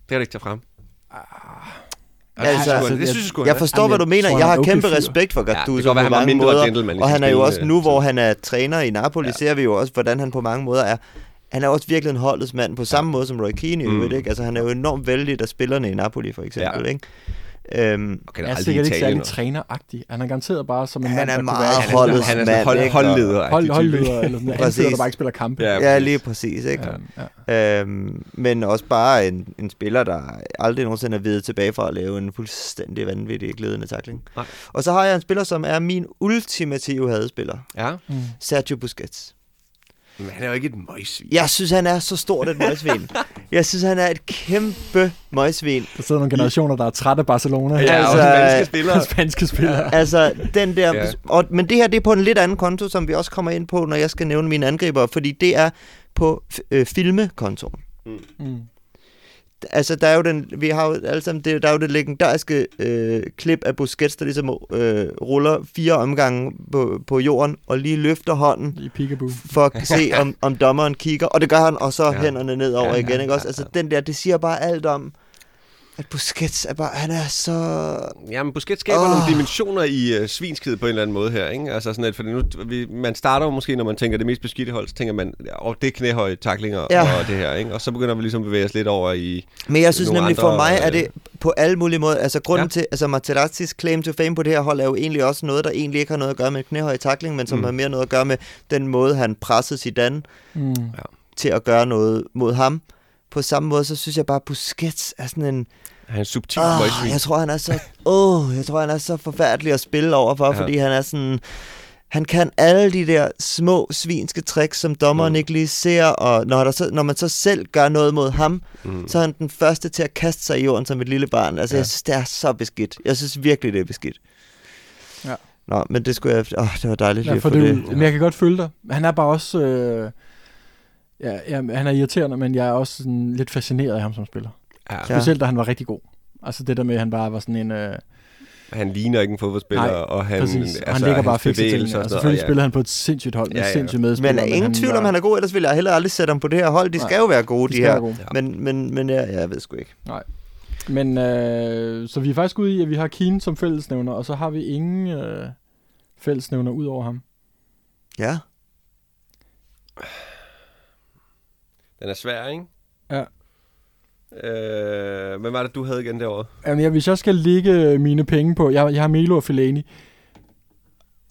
[SPEAKER 3] Det kan du ikke tage frem.
[SPEAKER 2] Altså,
[SPEAKER 3] det, synes jeg, sgu,
[SPEAKER 1] altså,
[SPEAKER 3] det synes jeg sgu,
[SPEAKER 2] Jeg forstår, hvad du
[SPEAKER 1] jeg
[SPEAKER 2] mener. Jeg har
[SPEAKER 1] okay
[SPEAKER 2] kæmpe
[SPEAKER 1] fyr.
[SPEAKER 2] respekt for
[SPEAKER 3] Ja,
[SPEAKER 2] Gattuso
[SPEAKER 3] kan godt
[SPEAKER 2] på mange måder.
[SPEAKER 3] gentleman i
[SPEAKER 2] Og han er jo også
[SPEAKER 3] øh,
[SPEAKER 2] nu, hvor han er træner i Napoli,
[SPEAKER 3] Ja.
[SPEAKER 2] ja. ser vi jo også, hvordan han på mange måder er. Han er også virkelig en holdets mand, på samme måde som Roy Keane i
[SPEAKER 3] Mm.
[SPEAKER 2] øvrigt, ikke? Altså, han er jo enormt vældig af spillerne i Napoli, for eksempel,
[SPEAKER 3] Ja.
[SPEAKER 2] ikke? Øhm,
[SPEAKER 3] Okay,
[SPEAKER 1] Han er
[SPEAKER 3] aldrig
[SPEAKER 1] sikkert ikke særlig træneragtig. Han er garanteret bare som en
[SPEAKER 2] Han
[SPEAKER 1] mand,
[SPEAKER 2] er
[SPEAKER 1] der kunne
[SPEAKER 2] meget
[SPEAKER 1] være
[SPEAKER 3] Han er sådan- han er hold, holdleder.
[SPEAKER 1] hold, holdleder, eller sådan ansætter, der bare ikke spiller kampe.
[SPEAKER 3] Ja,
[SPEAKER 2] ja, lige præcis, ikke?
[SPEAKER 1] Ja, ja.
[SPEAKER 2] Øhm, men også bare en, en spiller, der aldrig nogensinde er videt tilbage fra at lave en fuldstændig vanvittig glidende takling.
[SPEAKER 3] Nej.
[SPEAKER 2] Og så har jeg en spiller, som er min ultimative hadespiller.
[SPEAKER 3] Ja,
[SPEAKER 1] Mm.
[SPEAKER 2] Sergio Busquets.
[SPEAKER 3] Men han er jo ikke et møgsvin.
[SPEAKER 2] Jeg synes, han er så stort et møgsvin. jeg synes, han er et kæmpe møgsvin.
[SPEAKER 1] Der sidder nogle generationer, der er trætte af Barcelona.
[SPEAKER 3] Ja,
[SPEAKER 2] Altså,
[SPEAKER 3] også spanske spillere.
[SPEAKER 1] Spanske spillere.
[SPEAKER 2] Altså, den der...
[SPEAKER 3] Ja.
[SPEAKER 2] Ja. Og, men det her, det er på en lidt anden konto, som vi også kommer ind på, når jeg skal nævne mine angriber, fordi det er på øh, filmekontoen.
[SPEAKER 1] Mm.
[SPEAKER 2] Altså, der er jo den, vi har jo alle sammen, det, der er jo det legendariske øh, klip af Busquets, der ligesom øh, ruller fire omgange på, på jorden, og lige løfter hånden,
[SPEAKER 1] I peekaboo.
[SPEAKER 2] for at se, om, om dommeren kigger. Og det gør han, og så
[SPEAKER 3] Ja.
[SPEAKER 2] hænderne ned over
[SPEAKER 3] Ja,
[SPEAKER 2] igen, ikke også?
[SPEAKER 3] ja,
[SPEAKER 2] Altså,
[SPEAKER 3] ja.
[SPEAKER 2] den der, det siger bare alt om, at Busquets er bare, han er så...
[SPEAKER 3] Jamen, Busquets skaber oh. Nogle dimensioner i uh, svinskid på en eller anden måde her, ikke? Altså sådan et, fordi nu, vi, man starter jo måske, når man tænker det mest beskidte hold, så tænker man, åh, oh, det er knæhøje taklinger
[SPEAKER 2] Ja.
[SPEAKER 3] og det her, ikke? Og så begynder vi ligesom at bevæge os lidt over i...
[SPEAKER 2] Men jeg synes nemlig, for
[SPEAKER 3] andre,
[SPEAKER 2] mig er
[SPEAKER 3] øh,
[SPEAKER 2] det på alle mulige måder, altså grunden
[SPEAKER 3] Ja.
[SPEAKER 2] til, altså Materazzis claim to fame på det her hold er jo egentlig også noget, der egentlig ikke har noget at gøre med knæhøj takling, men som
[SPEAKER 3] mm.
[SPEAKER 2] har mere noget at gøre med den måde, han pressede Zidane
[SPEAKER 1] Mm.
[SPEAKER 2] til at gøre noget mod ham. På samme måde, så synes jeg bare, at Busquets er sådan en...
[SPEAKER 3] Han er en subtil
[SPEAKER 2] Oh, jeg tror, han er så... Åh, oh, jeg tror, han er så forfærdelig at spille overfor,
[SPEAKER 3] Ja.
[SPEAKER 2] ja. fordi han er sådan... Han kan alle de der små svinske tricks, som dommeren
[SPEAKER 3] Mm.
[SPEAKER 2] ikke lige ser, og når, der så, når man så selv gør noget mod ham,
[SPEAKER 3] Mm.
[SPEAKER 2] så er han den første til at kaste sig i jorden som et lille barn. Altså,
[SPEAKER 3] Ja.
[SPEAKER 2] jeg synes, det er så beskidt. Jeg synes virkelig, det er beskidt.
[SPEAKER 1] Ja.
[SPEAKER 2] Nå, men det skulle jeg... Åh, det var dejligt lige
[SPEAKER 1] Ja,
[SPEAKER 2] at
[SPEAKER 1] for
[SPEAKER 2] få
[SPEAKER 1] det,
[SPEAKER 2] det.
[SPEAKER 1] det. Men jeg kan godt følge dig. Han er bare også... Øh, ja, ja, han er irriterende, men jeg er også sådan lidt fascineret af ham som spiller.
[SPEAKER 3] Ja.
[SPEAKER 2] Ja.
[SPEAKER 1] Specielt da han var rigtig god. Altså det der med, at han bare var sådan en... Øh,
[SPEAKER 3] Han ligner ikke en fodboldspiller,
[SPEAKER 1] Nej,
[SPEAKER 3] og han,
[SPEAKER 1] præcis. Altså, han
[SPEAKER 3] altså,
[SPEAKER 1] ligger bare
[SPEAKER 3] hans
[SPEAKER 1] fikse til
[SPEAKER 3] og
[SPEAKER 1] Og
[SPEAKER 3] sådan
[SPEAKER 1] selvfølgelig
[SPEAKER 3] noget,
[SPEAKER 1] spiller han på et sindssygt hold med
[SPEAKER 3] Ja,
[SPEAKER 1] ja,
[SPEAKER 3] ja.
[SPEAKER 1] sindssygt medspillere.
[SPEAKER 2] Men er ingen tvivl om,
[SPEAKER 1] var-
[SPEAKER 2] han er god, ellers ville jeg heller aldrig sætte ham på det her hold. De
[SPEAKER 1] Nej.
[SPEAKER 2] skal jo være gode, de,
[SPEAKER 1] skal
[SPEAKER 2] her.
[SPEAKER 1] være gode.
[SPEAKER 3] Ja.
[SPEAKER 2] Men, men, men jeg, jeg ved sgu ikke.
[SPEAKER 1] Men øh, så vi er faktisk ude i, at vi har Keen som fællesnævner, og så har vi ingen øh, fællesnævner ud over ham.
[SPEAKER 2] Ja.
[SPEAKER 3] Den er svær, ikke?
[SPEAKER 1] Ja.
[SPEAKER 3] Øh, hvem var det, du havde igen derovre?
[SPEAKER 1] Jamen, jeg, hvis jeg skal lægge mine penge på... Jeg, jeg har Melo og Fellaini.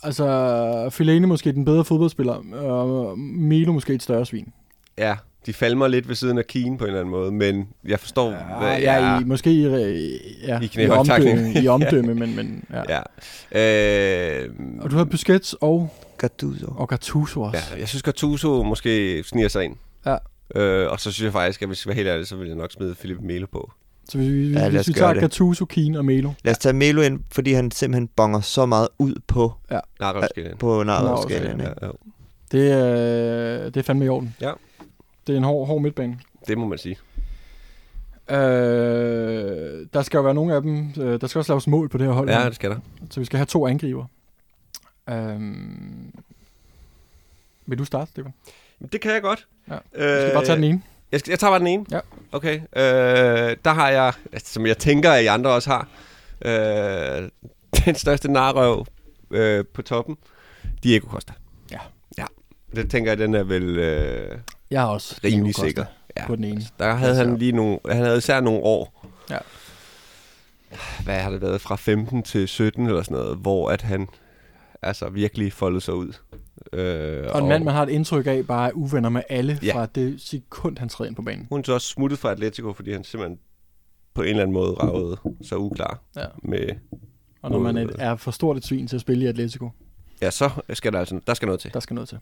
[SPEAKER 1] Altså, Fellaini måske den bedre fodboldspiller, og Melo måske et større svin.
[SPEAKER 3] Ja, de falmer lidt ved siden af Keen på en eller anden måde, men jeg forstår,
[SPEAKER 1] Ja,
[SPEAKER 3] hvad
[SPEAKER 1] ja, i, måske i, øh, ja,
[SPEAKER 3] I
[SPEAKER 1] i, omdømme, i omdømme men, men ja.
[SPEAKER 3] Ja. Øh,
[SPEAKER 1] Og du har Busquets og,
[SPEAKER 2] Gattuso.
[SPEAKER 1] og Gattuso også.
[SPEAKER 3] ja, jeg synes, Gattuso måske sniger sig ind.
[SPEAKER 1] Ja.
[SPEAKER 3] Øh, og så synes jeg faktisk, at hvis jeg skal være helt ærlig, så vil jeg nok smide Philip Melo på.
[SPEAKER 1] Så hvis, vi,
[SPEAKER 2] Ja, lad
[SPEAKER 1] hvis
[SPEAKER 2] os
[SPEAKER 1] vi tager
[SPEAKER 2] det.
[SPEAKER 1] Gattuso, Keen og Melo.
[SPEAKER 2] Lad os tage Melo ind, fordi han simpelthen bonger så meget ud på,
[SPEAKER 3] Narrevskalaen.
[SPEAKER 2] på
[SPEAKER 1] Narveskalaen,
[SPEAKER 2] Narveskalaen.
[SPEAKER 3] Ja, ja,
[SPEAKER 1] Det, er, det er fandme i orden.
[SPEAKER 3] Ja.
[SPEAKER 1] Det er en hård, hård midtbane.
[SPEAKER 3] det må man sige.
[SPEAKER 1] Øh, der skal jo være nogle af dem. Øh, der skal også laves mål på det her hold.
[SPEAKER 3] Ja, det skal der.
[SPEAKER 1] Så vi skal have to angriber. Øhm, vil du starte, Stefan?
[SPEAKER 3] Det kan jeg godt.
[SPEAKER 1] Ja.
[SPEAKER 3] Øh,
[SPEAKER 1] skal bare tage den ene.
[SPEAKER 3] Jeg, skal, jeg tager bare den ene.
[SPEAKER 1] Ja.
[SPEAKER 3] Okay. Øh, der har jeg, som jeg tænker, at I andre også har, øh, den største narrøv øh, på toppen, Diego Costa.
[SPEAKER 1] Ja.
[SPEAKER 3] Ja. Det tænker jeg, den er vel øh,
[SPEAKER 1] Jeg er også
[SPEAKER 3] rimelig
[SPEAKER 1] Diego
[SPEAKER 3] sikker. Ja.
[SPEAKER 1] på den ene.
[SPEAKER 3] Der havde han lige nogle, han havde især nogle år.
[SPEAKER 1] Ja.
[SPEAKER 3] Hvad har det været? Fra 15 til 17 eller sådan noget, hvor at han altså virkelig foldede sig ud. Øh,
[SPEAKER 1] Og en mand, man har et indtryk af, bare er uvenner med alle
[SPEAKER 3] Ja.
[SPEAKER 1] fra det sekund, han træder ind på banen.
[SPEAKER 3] Hun er så også smuttet fra Atletico, fordi han simpelthen på en eller anden måde ragede så uklar
[SPEAKER 1] Ja.
[SPEAKER 3] med...
[SPEAKER 1] Og når man er, er for stort et svin til at spille i Atletico,
[SPEAKER 3] Ja, så skal der altså... Der skal noget til.
[SPEAKER 1] der skal noget til.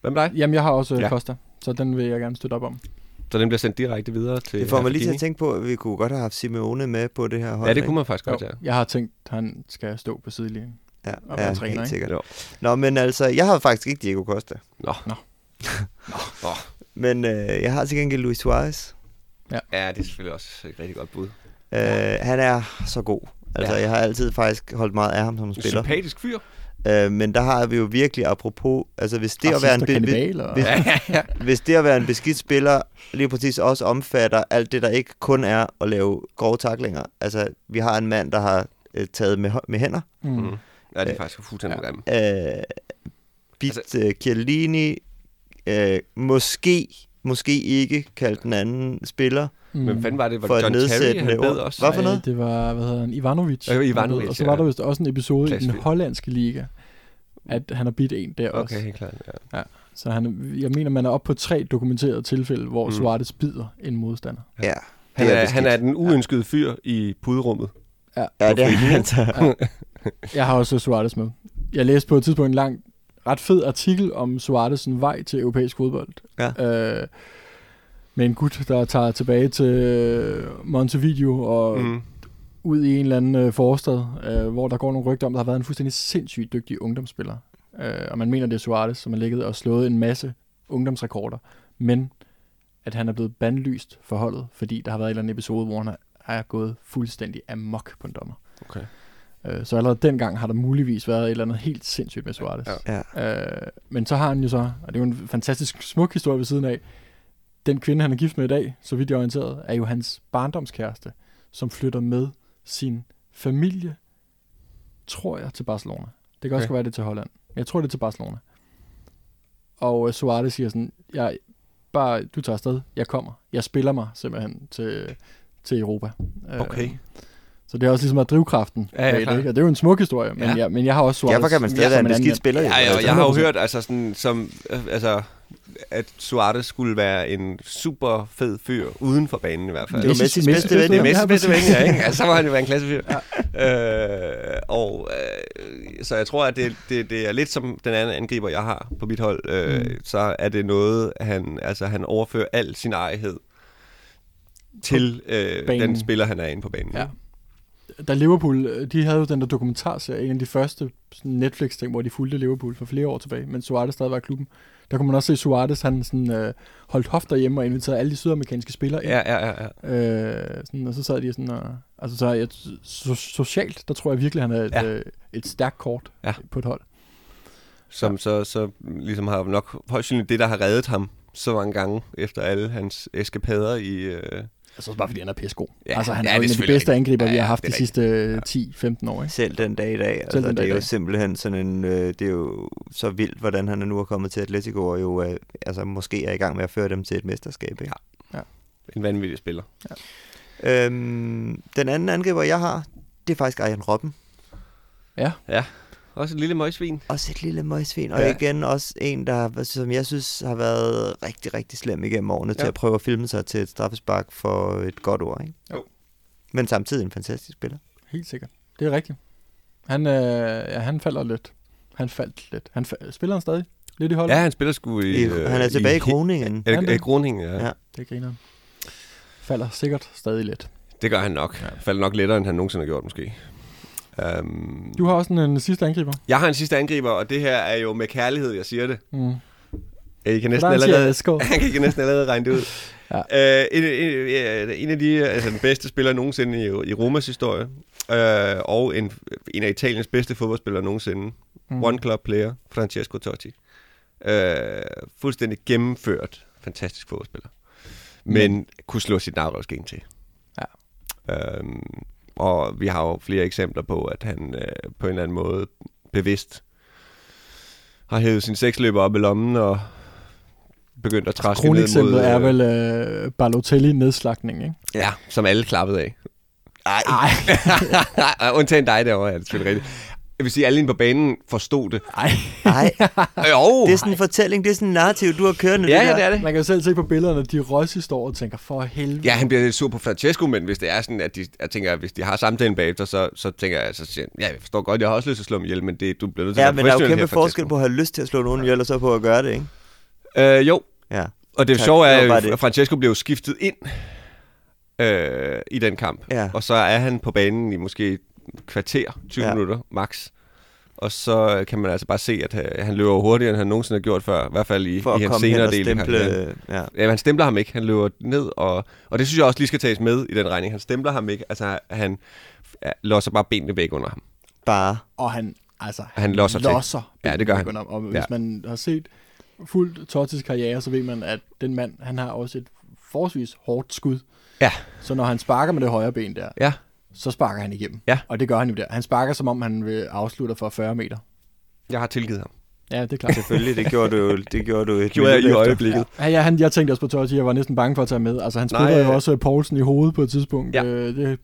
[SPEAKER 3] Hvad med dig?
[SPEAKER 1] Jamen, jeg har også
[SPEAKER 3] Ja.
[SPEAKER 1] ja. Costa, så den vil jeg gerne støtte op om.
[SPEAKER 3] Så den bliver sendt direkte videre til...
[SPEAKER 2] Det får mig lige til at tænke på, at vi kunne godt have haft Simeone med på det her hold.
[SPEAKER 3] Ja, det kunne man faktisk godt, ja.
[SPEAKER 1] Jeg har tænkt, at han skal stå på sidelinjen.
[SPEAKER 2] Ja,
[SPEAKER 1] Og
[SPEAKER 2] ja
[SPEAKER 1] være træner,
[SPEAKER 2] helt
[SPEAKER 1] ikke?
[SPEAKER 2] sikkert.
[SPEAKER 3] Jo.
[SPEAKER 2] Nå, men altså, jeg har faktisk ikke Diego Costa.
[SPEAKER 3] Nå.
[SPEAKER 1] Nå.
[SPEAKER 3] Nå.
[SPEAKER 2] Men øh, jeg har til gengæld Luis Suarez.
[SPEAKER 3] Ja, det er selvfølgelig også et rigtig godt bud.
[SPEAKER 2] Øh, han er så god. Altså,
[SPEAKER 3] Ja.
[SPEAKER 2] jeg har altid faktisk holdt meget af ham som
[SPEAKER 3] En
[SPEAKER 2] spiller.
[SPEAKER 3] sympatisk fyr.
[SPEAKER 2] Øh, men der har vi jo virkelig apropos, altså hvis det, at være en,
[SPEAKER 1] og
[SPEAKER 2] be-
[SPEAKER 1] kannibal, og...
[SPEAKER 2] hvis-
[SPEAKER 3] Ja, ja, ja.
[SPEAKER 2] hvis det at være en beskidt spiller lige præcis også omfatter alt det, der ikke kun er at lave grove taklinger. Altså, vi har en mand, der har øh, taget med, med hænder,
[SPEAKER 1] Mm.
[SPEAKER 3] Ja, det er faktisk fuldstændig
[SPEAKER 1] Ja.
[SPEAKER 3] grimme.
[SPEAKER 2] øh, bit altså, øh, Chiellini, øh, måske, måske ikke kaldt den anden spiller.
[SPEAKER 1] Mm.
[SPEAKER 3] Men fanden var det? Var
[SPEAKER 2] For
[SPEAKER 3] John Terry, han bed også?
[SPEAKER 2] Hvad for
[SPEAKER 1] Nej,
[SPEAKER 2] noget?
[SPEAKER 1] Det var, hvad hedder han, Ivanovic.
[SPEAKER 3] Ja, Ivanovic,
[SPEAKER 1] Og så
[SPEAKER 3] ja.
[SPEAKER 1] var der vist også en episode i den hollandske liga, at han har bidt en der
[SPEAKER 3] Okay,
[SPEAKER 1] også.
[SPEAKER 3] helt klart. Ja.
[SPEAKER 1] Så han, jeg mener, man er oppe på tre dokumenterede tilfælde, hvor
[SPEAKER 3] Mm.
[SPEAKER 1] Suarez bider en modstander.
[SPEAKER 2] Ja,
[SPEAKER 3] Han er,
[SPEAKER 2] beskidt.
[SPEAKER 3] han er den uønskede fyr i puderummet.
[SPEAKER 2] Ja, det er han.
[SPEAKER 1] Jeg har også Suarez med. Jeg læste på et tidspunkt en lang, ret fed artikel om Suarez' vej til europæisk fodbold.
[SPEAKER 2] Ja.
[SPEAKER 1] Øh, med en gut, der tager tilbage til Montevideo og mm. Ud i en eller anden øh, forstad, øh, hvor der går nogle rygter om, der har været en fuldstændig sindssygt dygtig ungdomsspiller. Øh, og man mener, det er Suarez, som har ligget og slået en masse ungdomsrekorder. Men at han er blevet bandlyst for holdet, fordi der har været en eller anden episode, hvor han er, er gået fuldstændig amok på en dommer.
[SPEAKER 3] Okay.
[SPEAKER 1] Øh, så allerede dengang har der muligvis været et eller andet helt sindssygt med Suarez.
[SPEAKER 3] Ja.
[SPEAKER 2] Ja.
[SPEAKER 1] Øh, men så har han jo så, og det er jo en fantastisk smuk historie ved siden af, den kvinde, han er gift med i dag, så vidt jeg er orienteret, er jo hans barndomskæreste, som flytter med sin familie, tror jeg, til Barcelona. Det kan også
[SPEAKER 3] Okay.
[SPEAKER 1] okay. være det til Holland. Men jeg tror, det er til Barcelona. Og uh, Suarez siger sådan, jeg, bare, du tager afsted, jeg kommer. Jeg spiller mig simpelthen til, til Europa. Øh,
[SPEAKER 3] Okay.
[SPEAKER 1] så det er også ligesom at drivkraften.
[SPEAKER 3] Ja, ja,
[SPEAKER 1] bag det, ikke? Og det er jo en smuk historie, men,
[SPEAKER 3] Ja.
[SPEAKER 1] ja. jeg, men jeg har også Suarez.
[SPEAKER 2] Derfor kan man stadig være en beskidt spiller.
[SPEAKER 3] Ja, ja, og
[SPEAKER 2] Altså,
[SPEAKER 3] jeg har jo
[SPEAKER 1] 100%.
[SPEAKER 3] hørt, altså sådan, som, øh, altså, at Suarez skulle være en super fed fyr uden for banen i hvert fald.
[SPEAKER 2] Det var
[SPEAKER 1] Messi-
[SPEAKER 2] Messis
[SPEAKER 1] Messi-
[SPEAKER 2] bedste ven.
[SPEAKER 3] Det er
[SPEAKER 2] jo.
[SPEAKER 3] Messi
[SPEAKER 1] Ja,
[SPEAKER 3] bedste ven, ja, ikke? Altså, så må han jo være en klassefyr. Ja. Øh, og øh, så jeg tror, at det, det, det er lidt som den anden angriber, jeg har på mit hold. Øh,
[SPEAKER 1] Mm.
[SPEAKER 3] Så er det noget, han, altså, han overfører al sin egenhed til øh,
[SPEAKER 1] banen.
[SPEAKER 3] den spiller, han er inde på banen.
[SPEAKER 1] Ja. Da Liverpool, øh, de havde jo den der dokumentarserie, en af de første Netflix-ting, hvor de fulgte Liverpool for flere år tilbage, men Suarez stadig var i klubben. Der kunne man også se Suarez, han sådan, øh, holdt hofter hjemme og inviterede alle de sydamerikanske spillere ind.
[SPEAKER 3] Ja, ja, ja, ja.
[SPEAKER 1] Øh, sådan, og så sad de sådan og... Altså, så jeg, so, socialt, der tror jeg virkelig, han er et,
[SPEAKER 3] Ja.
[SPEAKER 1] ja. øh, et stærkt kort
[SPEAKER 3] Ja.
[SPEAKER 1] på et hold.
[SPEAKER 3] Som så, så ligesom har nok højst sandsynligt det, der har reddet ham så mange gange efter alle hans eskapader i... Øh,
[SPEAKER 1] Altså også bare fordi han er pissegod.
[SPEAKER 3] Ja,
[SPEAKER 1] altså han
[SPEAKER 3] ja,
[SPEAKER 1] er jo en af de bedste angriber, vi
[SPEAKER 3] Ja,
[SPEAKER 1] har haft de sidste 10-15 år. Ikke?
[SPEAKER 2] Selv den dag i dag. Altså,
[SPEAKER 1] den dag
[SPEAKER 2] det er jo simpelthen sådan en... Øh, det er jo så vildt, hvordan han er nu er kommet til Atletico, og jo øh, altså, måske er i gang med at føre dem til et mesterskab. Ikke?
[SPEAKER 3] en vanvittig spiller.
[SPEAKER 2] Øhm, den anden angriber, jeg har, det er faktisk Arjen Robben.
[SPEAKER 3] Også et lille møgsvin.
[SPEAKER 2] Også et lille møgsvin, og
[SPEAKER 3] Ja.
[SPEAKER 2] igen også en, der, som jeg synes har været rigtig, rigtig slem igennem årene ja. til at prøve at filme sig til et straffespark for et godt ord. Ikke?
[SPEAKER 3] Jo.
[SPEAKER 2] Men samtidig en fantastisk spiller.
[SPEAKER 1] Helt sikkert. Det er rigtigt. Han, øh, ja, han falder lidt. Han faldt lidt. Han fa- spiller han stadig lidt i holdet?
[SPEAKER 3] Ja, han spiller sgu i...
[SPEAKER 2] I,
[SPEAKER 3] øh,
[SPEAKER 2] han er tilbage i
[SPEAKER 3] he-
[SPEAKER 2] Kroningen.
[SPEAKER 3] Er det
[SPEAKER 1] det?
[SPEAKER 3] Groningen, ja.
[SPEAKER 2] Ja.
[SPEAKER 1] Det griner han. Falder sikkert stadig lidt.
[SPEAKER 3] Det gør han nok.
[SPEAKER 1] Ja.
[SPEAKER 3] Falder nok lettere, end han nogensinde har gjort, måske. Um,
[SPEAKER 1] Du har også en, en sidste angriber.
[SPEAKER 3] Jeg har en sidste angriber, og det her er jo med kærlighed, jeg siger det.
[SPEAKER 1] Mm.
[SPEAKER 3] I kan næsten
[SPEAKER 1] er
[SPEAKER 3] allerede... Han kan næsten allerede regne det ud.
[SPEAKER 1] Ja.
[SPEAKER 3] uh, en, en, en af de, altså den bedste spiller nogensinde i, i Romas historie, uh, og en, en af Italiens bedste fodboldspillere nogensinde, mm. One Club player, Francesco Totti. Uh, fuldstændig gennemført, fantastisk fodboldspiller. Men, Men kunne slå sit navrøvsgen til.
[SPEAKER 1] Ja.
[SPEAKER 3] Um, og vi har jo flere eksempler på, at han uh, på en eller anden måde bevidst har hævet sin seksløber op i lommen og begyndt at traske ned mod...
[SPEAKER 1] Kroneksemplet er
[SPEAKER 3] øh,
[SPEAKER 1] vel øh, Balotelli nedslagning, ikke?
[SPEAKER 3] Ja, som alle klappede af.
[SPEAKER 2] Ej,
[SPEAKER 1] Ej,
[SPEAKER 3] Undtagen dig derovre, er det selvfølgelig rigtigt. Jeg vil sige, at alle inde på banen forstod det.
[SPEAKER 1] ej.
[SPEAKER 2] ej.
[SPEAKER 3] Jo!
[SPEAKER 2] Det er sådan en fortælling, det er sådan en narrativ, du har kørende.
[SPEAKER 3] Ja,
[SPEAKER 2] det
[SPEAKER 3] ja, det er det.
[SPEAKER 1] Man kan jo selv se på billederne, at de Rossi står og tænker, for helvede.
[SPEAKER 3] Ja, han bliver lidt sur på Francesco, men hvis det er sådan, at de, jeg tænker, at hvis de har samtalen bagefter, så, så tænker jeg, så siger, ja, jeg forstår godt, jeg har også lyst til at slå dem ihjel, men det, du bliver nødt til
[SPEAKER 2] Ja,
[SPEAKER 3] at være
[SPEAKER 2] men der er jo kæmpe
[SPEAKER 3] her,
[SPEAKER 2] forskel på at have lyst til at slå nogen ihjel, og så på at gøre det, ikke?
[SPEAKER 3] Øh, jo,
[SPEAKER 2] Ja.
[SPEAKER 3] og det
[SPEAKER 2] Tak,
[SPEAKER 3] sjove er, at. Francesco blev skiftet ind øh, i den kamp.
[SPEAKER 2] Ja.
[SPEAKER 3] Og så er han på banen i måske kvarter, 20
[SPEAKER 2] Ja.
[SPEAKER 3] minutter max. Og så kan man altså bare se, at øh, han løber hurtigere, end han nogensinde har gjort før. I hvert fald i,
[SPEAKER 2] For
[SPEAKER 3] i hans senere del.
[SPEAKER 2] stemple...
[SPEAKER 3] karrieren.
[SPEAKER 2] Ja.
[SPEAKER 3] Ja, han stempler ham ikke. Han løber ned, og, og det synes jeg også lige skal tages med i den regning. Han stempler ham ikke. Altså, han ja, losser bare benene væk under ham.
[SPEAKER 2] Bare.
[SPEAKER 1] Og han, altså,
[SPEAKER 3] Han losser til.
[SPEAKER 1] losser
[SPEAKER 3] Ja, det gør han.
[SPEAKER 1] benene. Og hvis
[SPEAKER 3] Ja.
[SPEAKER 1] man har set fuldt Tottis karriere, så ved man, at den mand, han har også et forholdsvis hårdt skud.
[SPEAKER 3] Ja.
[SPEAKER 1] Så når han sparker med det højre ben der,
[SPEAKER 3] Ja,
[SPEAKER 1] så sparker han igennem.
[SPEAKER 3] Ja.
[SPEAKER 1] Og det gør han jo der. Han sparker, som om han vil afslutte for 40 meter.
[SPEAKER 3] jeg har tilgivet ham.
[SPEAKER 1] Ja, det er klart.
[SPEAKER 2] Selvfølgelig, det gjorde du det gjorde du et
[SPEAKER 3] Gjorde jeg i øjeblikket.
[SPEAKER 1] Ja, ja han, jeg tænkte også på Totti, jeg var næsten bange for at tage med. Altså, han
[SPEAKER 3] Nej,
[SPEAKER 1] spillede jo
[SPEAKER 3] ja.
[SPEAKER 1] også Poulsen i hovedet på et tidspunkt.
[SPEAKER 3] Ja.
[SPEAKER 1] Øh, det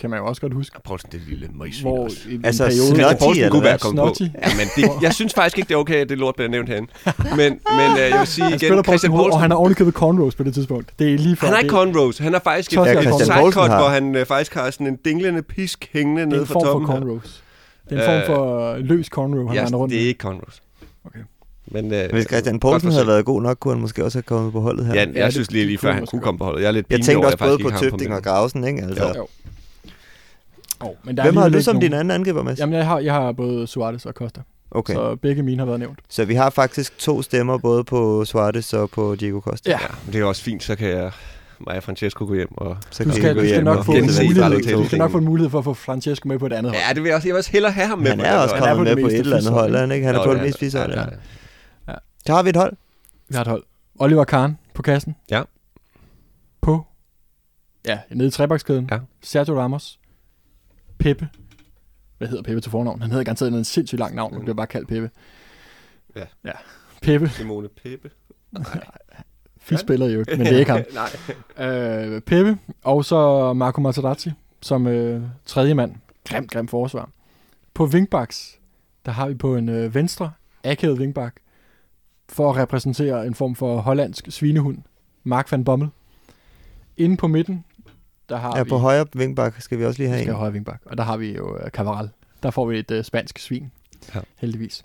[SPEAKER 1] kan man jo også godt huske.
[SPEAKER 3] Jeg prøver sådan det lille møgsvin
[SPEAKER 1] Hvor
[SPEAKER 3] også.
[SPEAKER 1] en
[SPEAKER 2] Altså,
[SPEAKER 1] periode...
[SPEAKER 2] Snotty,
[SPEAKER 3] Christian Poulsen kunne være kommet på. Ja, men det, jeg synes faktisk ikke, det er okay, at det lort bliver nævnt herinde. Men, men øh, jeg vil sige
[SPEAKER 1] Han
[SPEAKER 3] igen, Christian
[SPEAKER 1] hoved,
[SPEAKER 3] Poulsen,
[SPEAKER 1] og han har ovenikøbet cornrows på det tidspunkt. Det er lige før.
[SPEAKER 3] han har
[SPEAKER 1] det,
[SPEAKER 3] ikke cornrows. Han har faktisk et, et sidecut,
[SPEAKER 2] Poulsen
[SPEAKER 3] hvor han øh, faktisk har sådan en dinglende pisk hængende
[SPEAKER 1] det er
[SPEAKER 3] nede
[SPEAKER 1] en
[SPEAKER 3] fra
[SPEAKER 1] form for
[SPEAKER 3] toppen.
[SPEAKER 1] cornrows. Det er en form for øh, løs cornrow, han render rundt
[SPEAKER 3] det er ikke cornrows.
[SPEAKER 1] Okay.
[SPEAKER 3] Men, øh,
[SPEAKER 2] Hvis Christian Poulsen havde været god nok, kunne han måske også have kommet på holdet her.
[SPEAKER 3] Ja,
[SPEAKER 1] Ja,
[SPEAKER 3] jeg
[SPEAKER 1] det-
[SPEAKER 3] synes lige, lige før
[SPEAKER 1] han
[SPEAKER 3] kunne komme på holdet. Jeg er lidt
[SPEAKER 2] Jeg
[SPEAKER 3] pinlig
[SPEAKER 2] tænkte
[SPEAKER 3] over,
[SPEAKER 2] også
[SPEAKER 3] jeg
[SPEAKER 2] både på Tøfting og. Grausen, ikke? Altså.
[SPEAKER 1] Jo. Oh, men der er
[SPEAKER 2] Hvem har du som
[SPEAKER 1] nogen-
[SPEAKER 2] din anden angriber, Mads?
[SPEAKER 1] Jamen, jeg har, jeg har både Suarez og Costa.
[SPEAKER 2] Okay.
[SPEAKER 1] Så begge mine har været nævnt.
[SPEAKER 2] Så vi har faktisk to stemmer, både på Suarez og på Diego Costa.
[SPEAKER 1] Ja.
[SPEAKER 3] Det er også fint, så kan jeg, mig og Francesco gå hjem. Og...
[SPEAKER 2] Så
[SPEAKER 1] Du
[SPEAKER 2] kan
[SPEAKER 1] skal,
[SPEAKER 2] I gå
[SPEAKER 1] du skal
[SPEAKER 2] hjem
[SPEAKER 1] nok få en mulighed, du skal nok få en mulighed for at få Francesco med på et andet hold.
[SPEAKER 3] Ja, det vil jeg også. Jeg vil også hellere have ham med
[SPEAKER 2] Han er også
[SPEAKER 3] hold.
[SPEAKER 2] kommet med på et eller andet hold, han ikke? Han er på det mest
[SPEAKER 3] ja, ja.
[SPEAKER 2] ja. Så har vi et hold.
[SPEAKER 1] Vi har et hold. Oliver Kahn på kassen.
[SPEAKER 3] Ja.
[SPEAKER 1] På, ja, nede i trebakskæden.
[SPEAKER 3] Ja.
[SPEAKER 1] Sergio Ramos. Peppe. Hvad hedder Peppe til fornavn? Han hedder garanteret en sindssygt lang navn, men bliver bare kaldt Peppe.
[SPEAKER 3] Ja.
[SPEAKER 1] Ja. Peppe.
[SPEAKER 3] Simone Peppe.
[SPEAKER 1] Vi spiller jo, men det er ikke ham.
[SPEAKER 3] Nej.
[SPEAKER 1] Øh, Peppe, og så Marco Materazzi som øh, tredje mand. Grim, grim forsvar. På wingbacks, der har vi på en øh, venstre, akavet wingbak, for at repræsentere en form for hollandsk svinehund. Mark van Bommel. Inde på midten, der har
[SPEAKER 2] Ja,
[SPEAKER 1] vi...
[SPEAKER 2] på højre vingbak skal vi også lige
[SPEAKER 1] Vi
[SPEAKER 2] have
[SPEAKER 1] skal
[SPEAKER 2] en.
[SPEAKER 1] have højre vingbak. Og der har vi jo uh, Cavaral. Der får vi et uh, spansk svin.
[SPEAKER 3] Ja.
[SPEAKER 1] Heldigvis.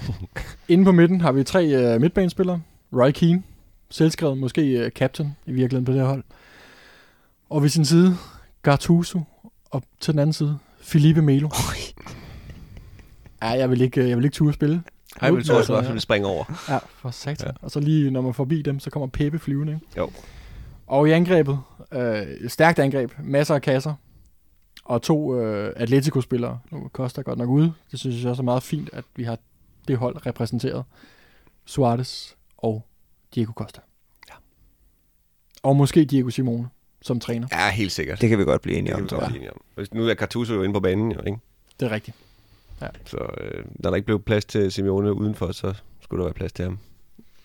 [SPEAKER 1] Inde på midten har vi tre uh, midtbanespillere. Roy Keane. Selvskrevet, måske uh, captain i virkeligheden på det her hold. Og ved sin side, Gattuso. Og til den anden side, Felipe Melo. Ja, jeg vil ikke, øh, jeg vil ikke turde spille.
[SPEAKER 3] Ej, vil du
[SPEAKER 1] Altså,
[SPEAKER 3] også ville springe over.
[SPEAKER 1] Ja, for satan.
[SPEAKER 3] Ja.
[SPEAKER 1] Og så lige når man forbi dem, så kommer Pepe flyvende. Ikke?
[SPEAKER 3] Jo.
[SPEAKER 1] Og i angrebet, øh, et stærkt angreb, masser af kasser, og to øh, Atletico-spillere. Nu koster godt nok ude. Det synes jeg også er meget fint, at vi har det hold repræsenteret. Suarez og Diego Costa.
[SPEAKER 3] Ja.
[SPEAKER 1] Og måske Diego Simone som træner.
[SPEAKER 3] Ja, helt sikkert.
[SPEAKER 2] Det kan vi godt blive
[SPEAKER 3] Det
[SPEAKER 2] enige
[SPEAKER 3] kan
[SPEAKER 2] om,
[SPEAKER 3] vi
[SPEAKER 2] tror
[SPEAKER 3] godt
[SPEAKER 2] jeg.
[SPEAKER 3] blive enige om. Nu er Cartuso jo inde på banen, jo, ikke?
[SPEAKER 1] Det er rigtigt.
[SPEAKER 3] Så øh, når der ikke blev plads til Simeone udenfor, så skulle der være plads til ham.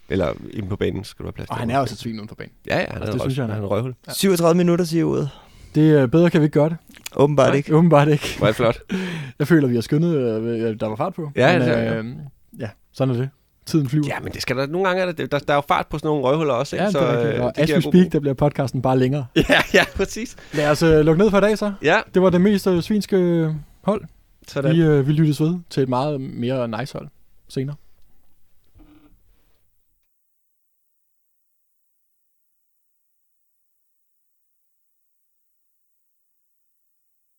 [SPEAKER 3] Eller inde på banen skulle der være plads
[SPEAKER 1] Og
[SPEAKER 3] til
[SPEAKER 1] han er også et svin uden for banen.
[SPEAKER 3] Ja, ja, han
[SPEAKER 1] Altså, det synes jeg, han er.
[SPEAKER 3] han er en røvhul.
[SPEAKER 1] Ja.
[SPEAKER 2] 37 minutter, siger uret.
[SPEAKER 1] Det er bedre kan vi ikke gøre det.
[SPEAKER 2] Åbenbart
[SPEAKER 3] Nej.
[SPEAKER 2] ikke.
[SPEAKER 1] Åbenbart ikke.
[SPEAKER 3] Hvor er det flot.
[SPEAKER 1] Jeg føler, vi har skyndet, øh, der var fart på.
[SPEAKER 3] Ja,
[SPEAKER 1] Men,
[SPEAKER 3] det er-
[SPEAKER 1] øh, ja, sådan er det. Tiden flyver.
[SPEAKER 3] Ja, men det skal der, nogle gange er der, der, der er jo fart på sådan nogle røvhuller også, ikke?
[SPEAKER 1] Ja, det er rigtigt.
[SPEAKER 3] øh,
[SPEAKER 1] Og
[SPEAKER 3] det
[SPEAKER 1] as we speak, der bliver podcasten bare længere.
[SPEAKER 3] Ja, ja, præcis.
[SPEAKER 1] Lad os øh, lukke ned for i dag så.
[SPEAKER 3] Ja,
[SPEAKER 1] Det var det mest øh, svinske hold.
[SPEAKER 3] sådan.
[SPEAKER 1] Vi, øh, vi lyttes ved til et meget mere nice hold senere.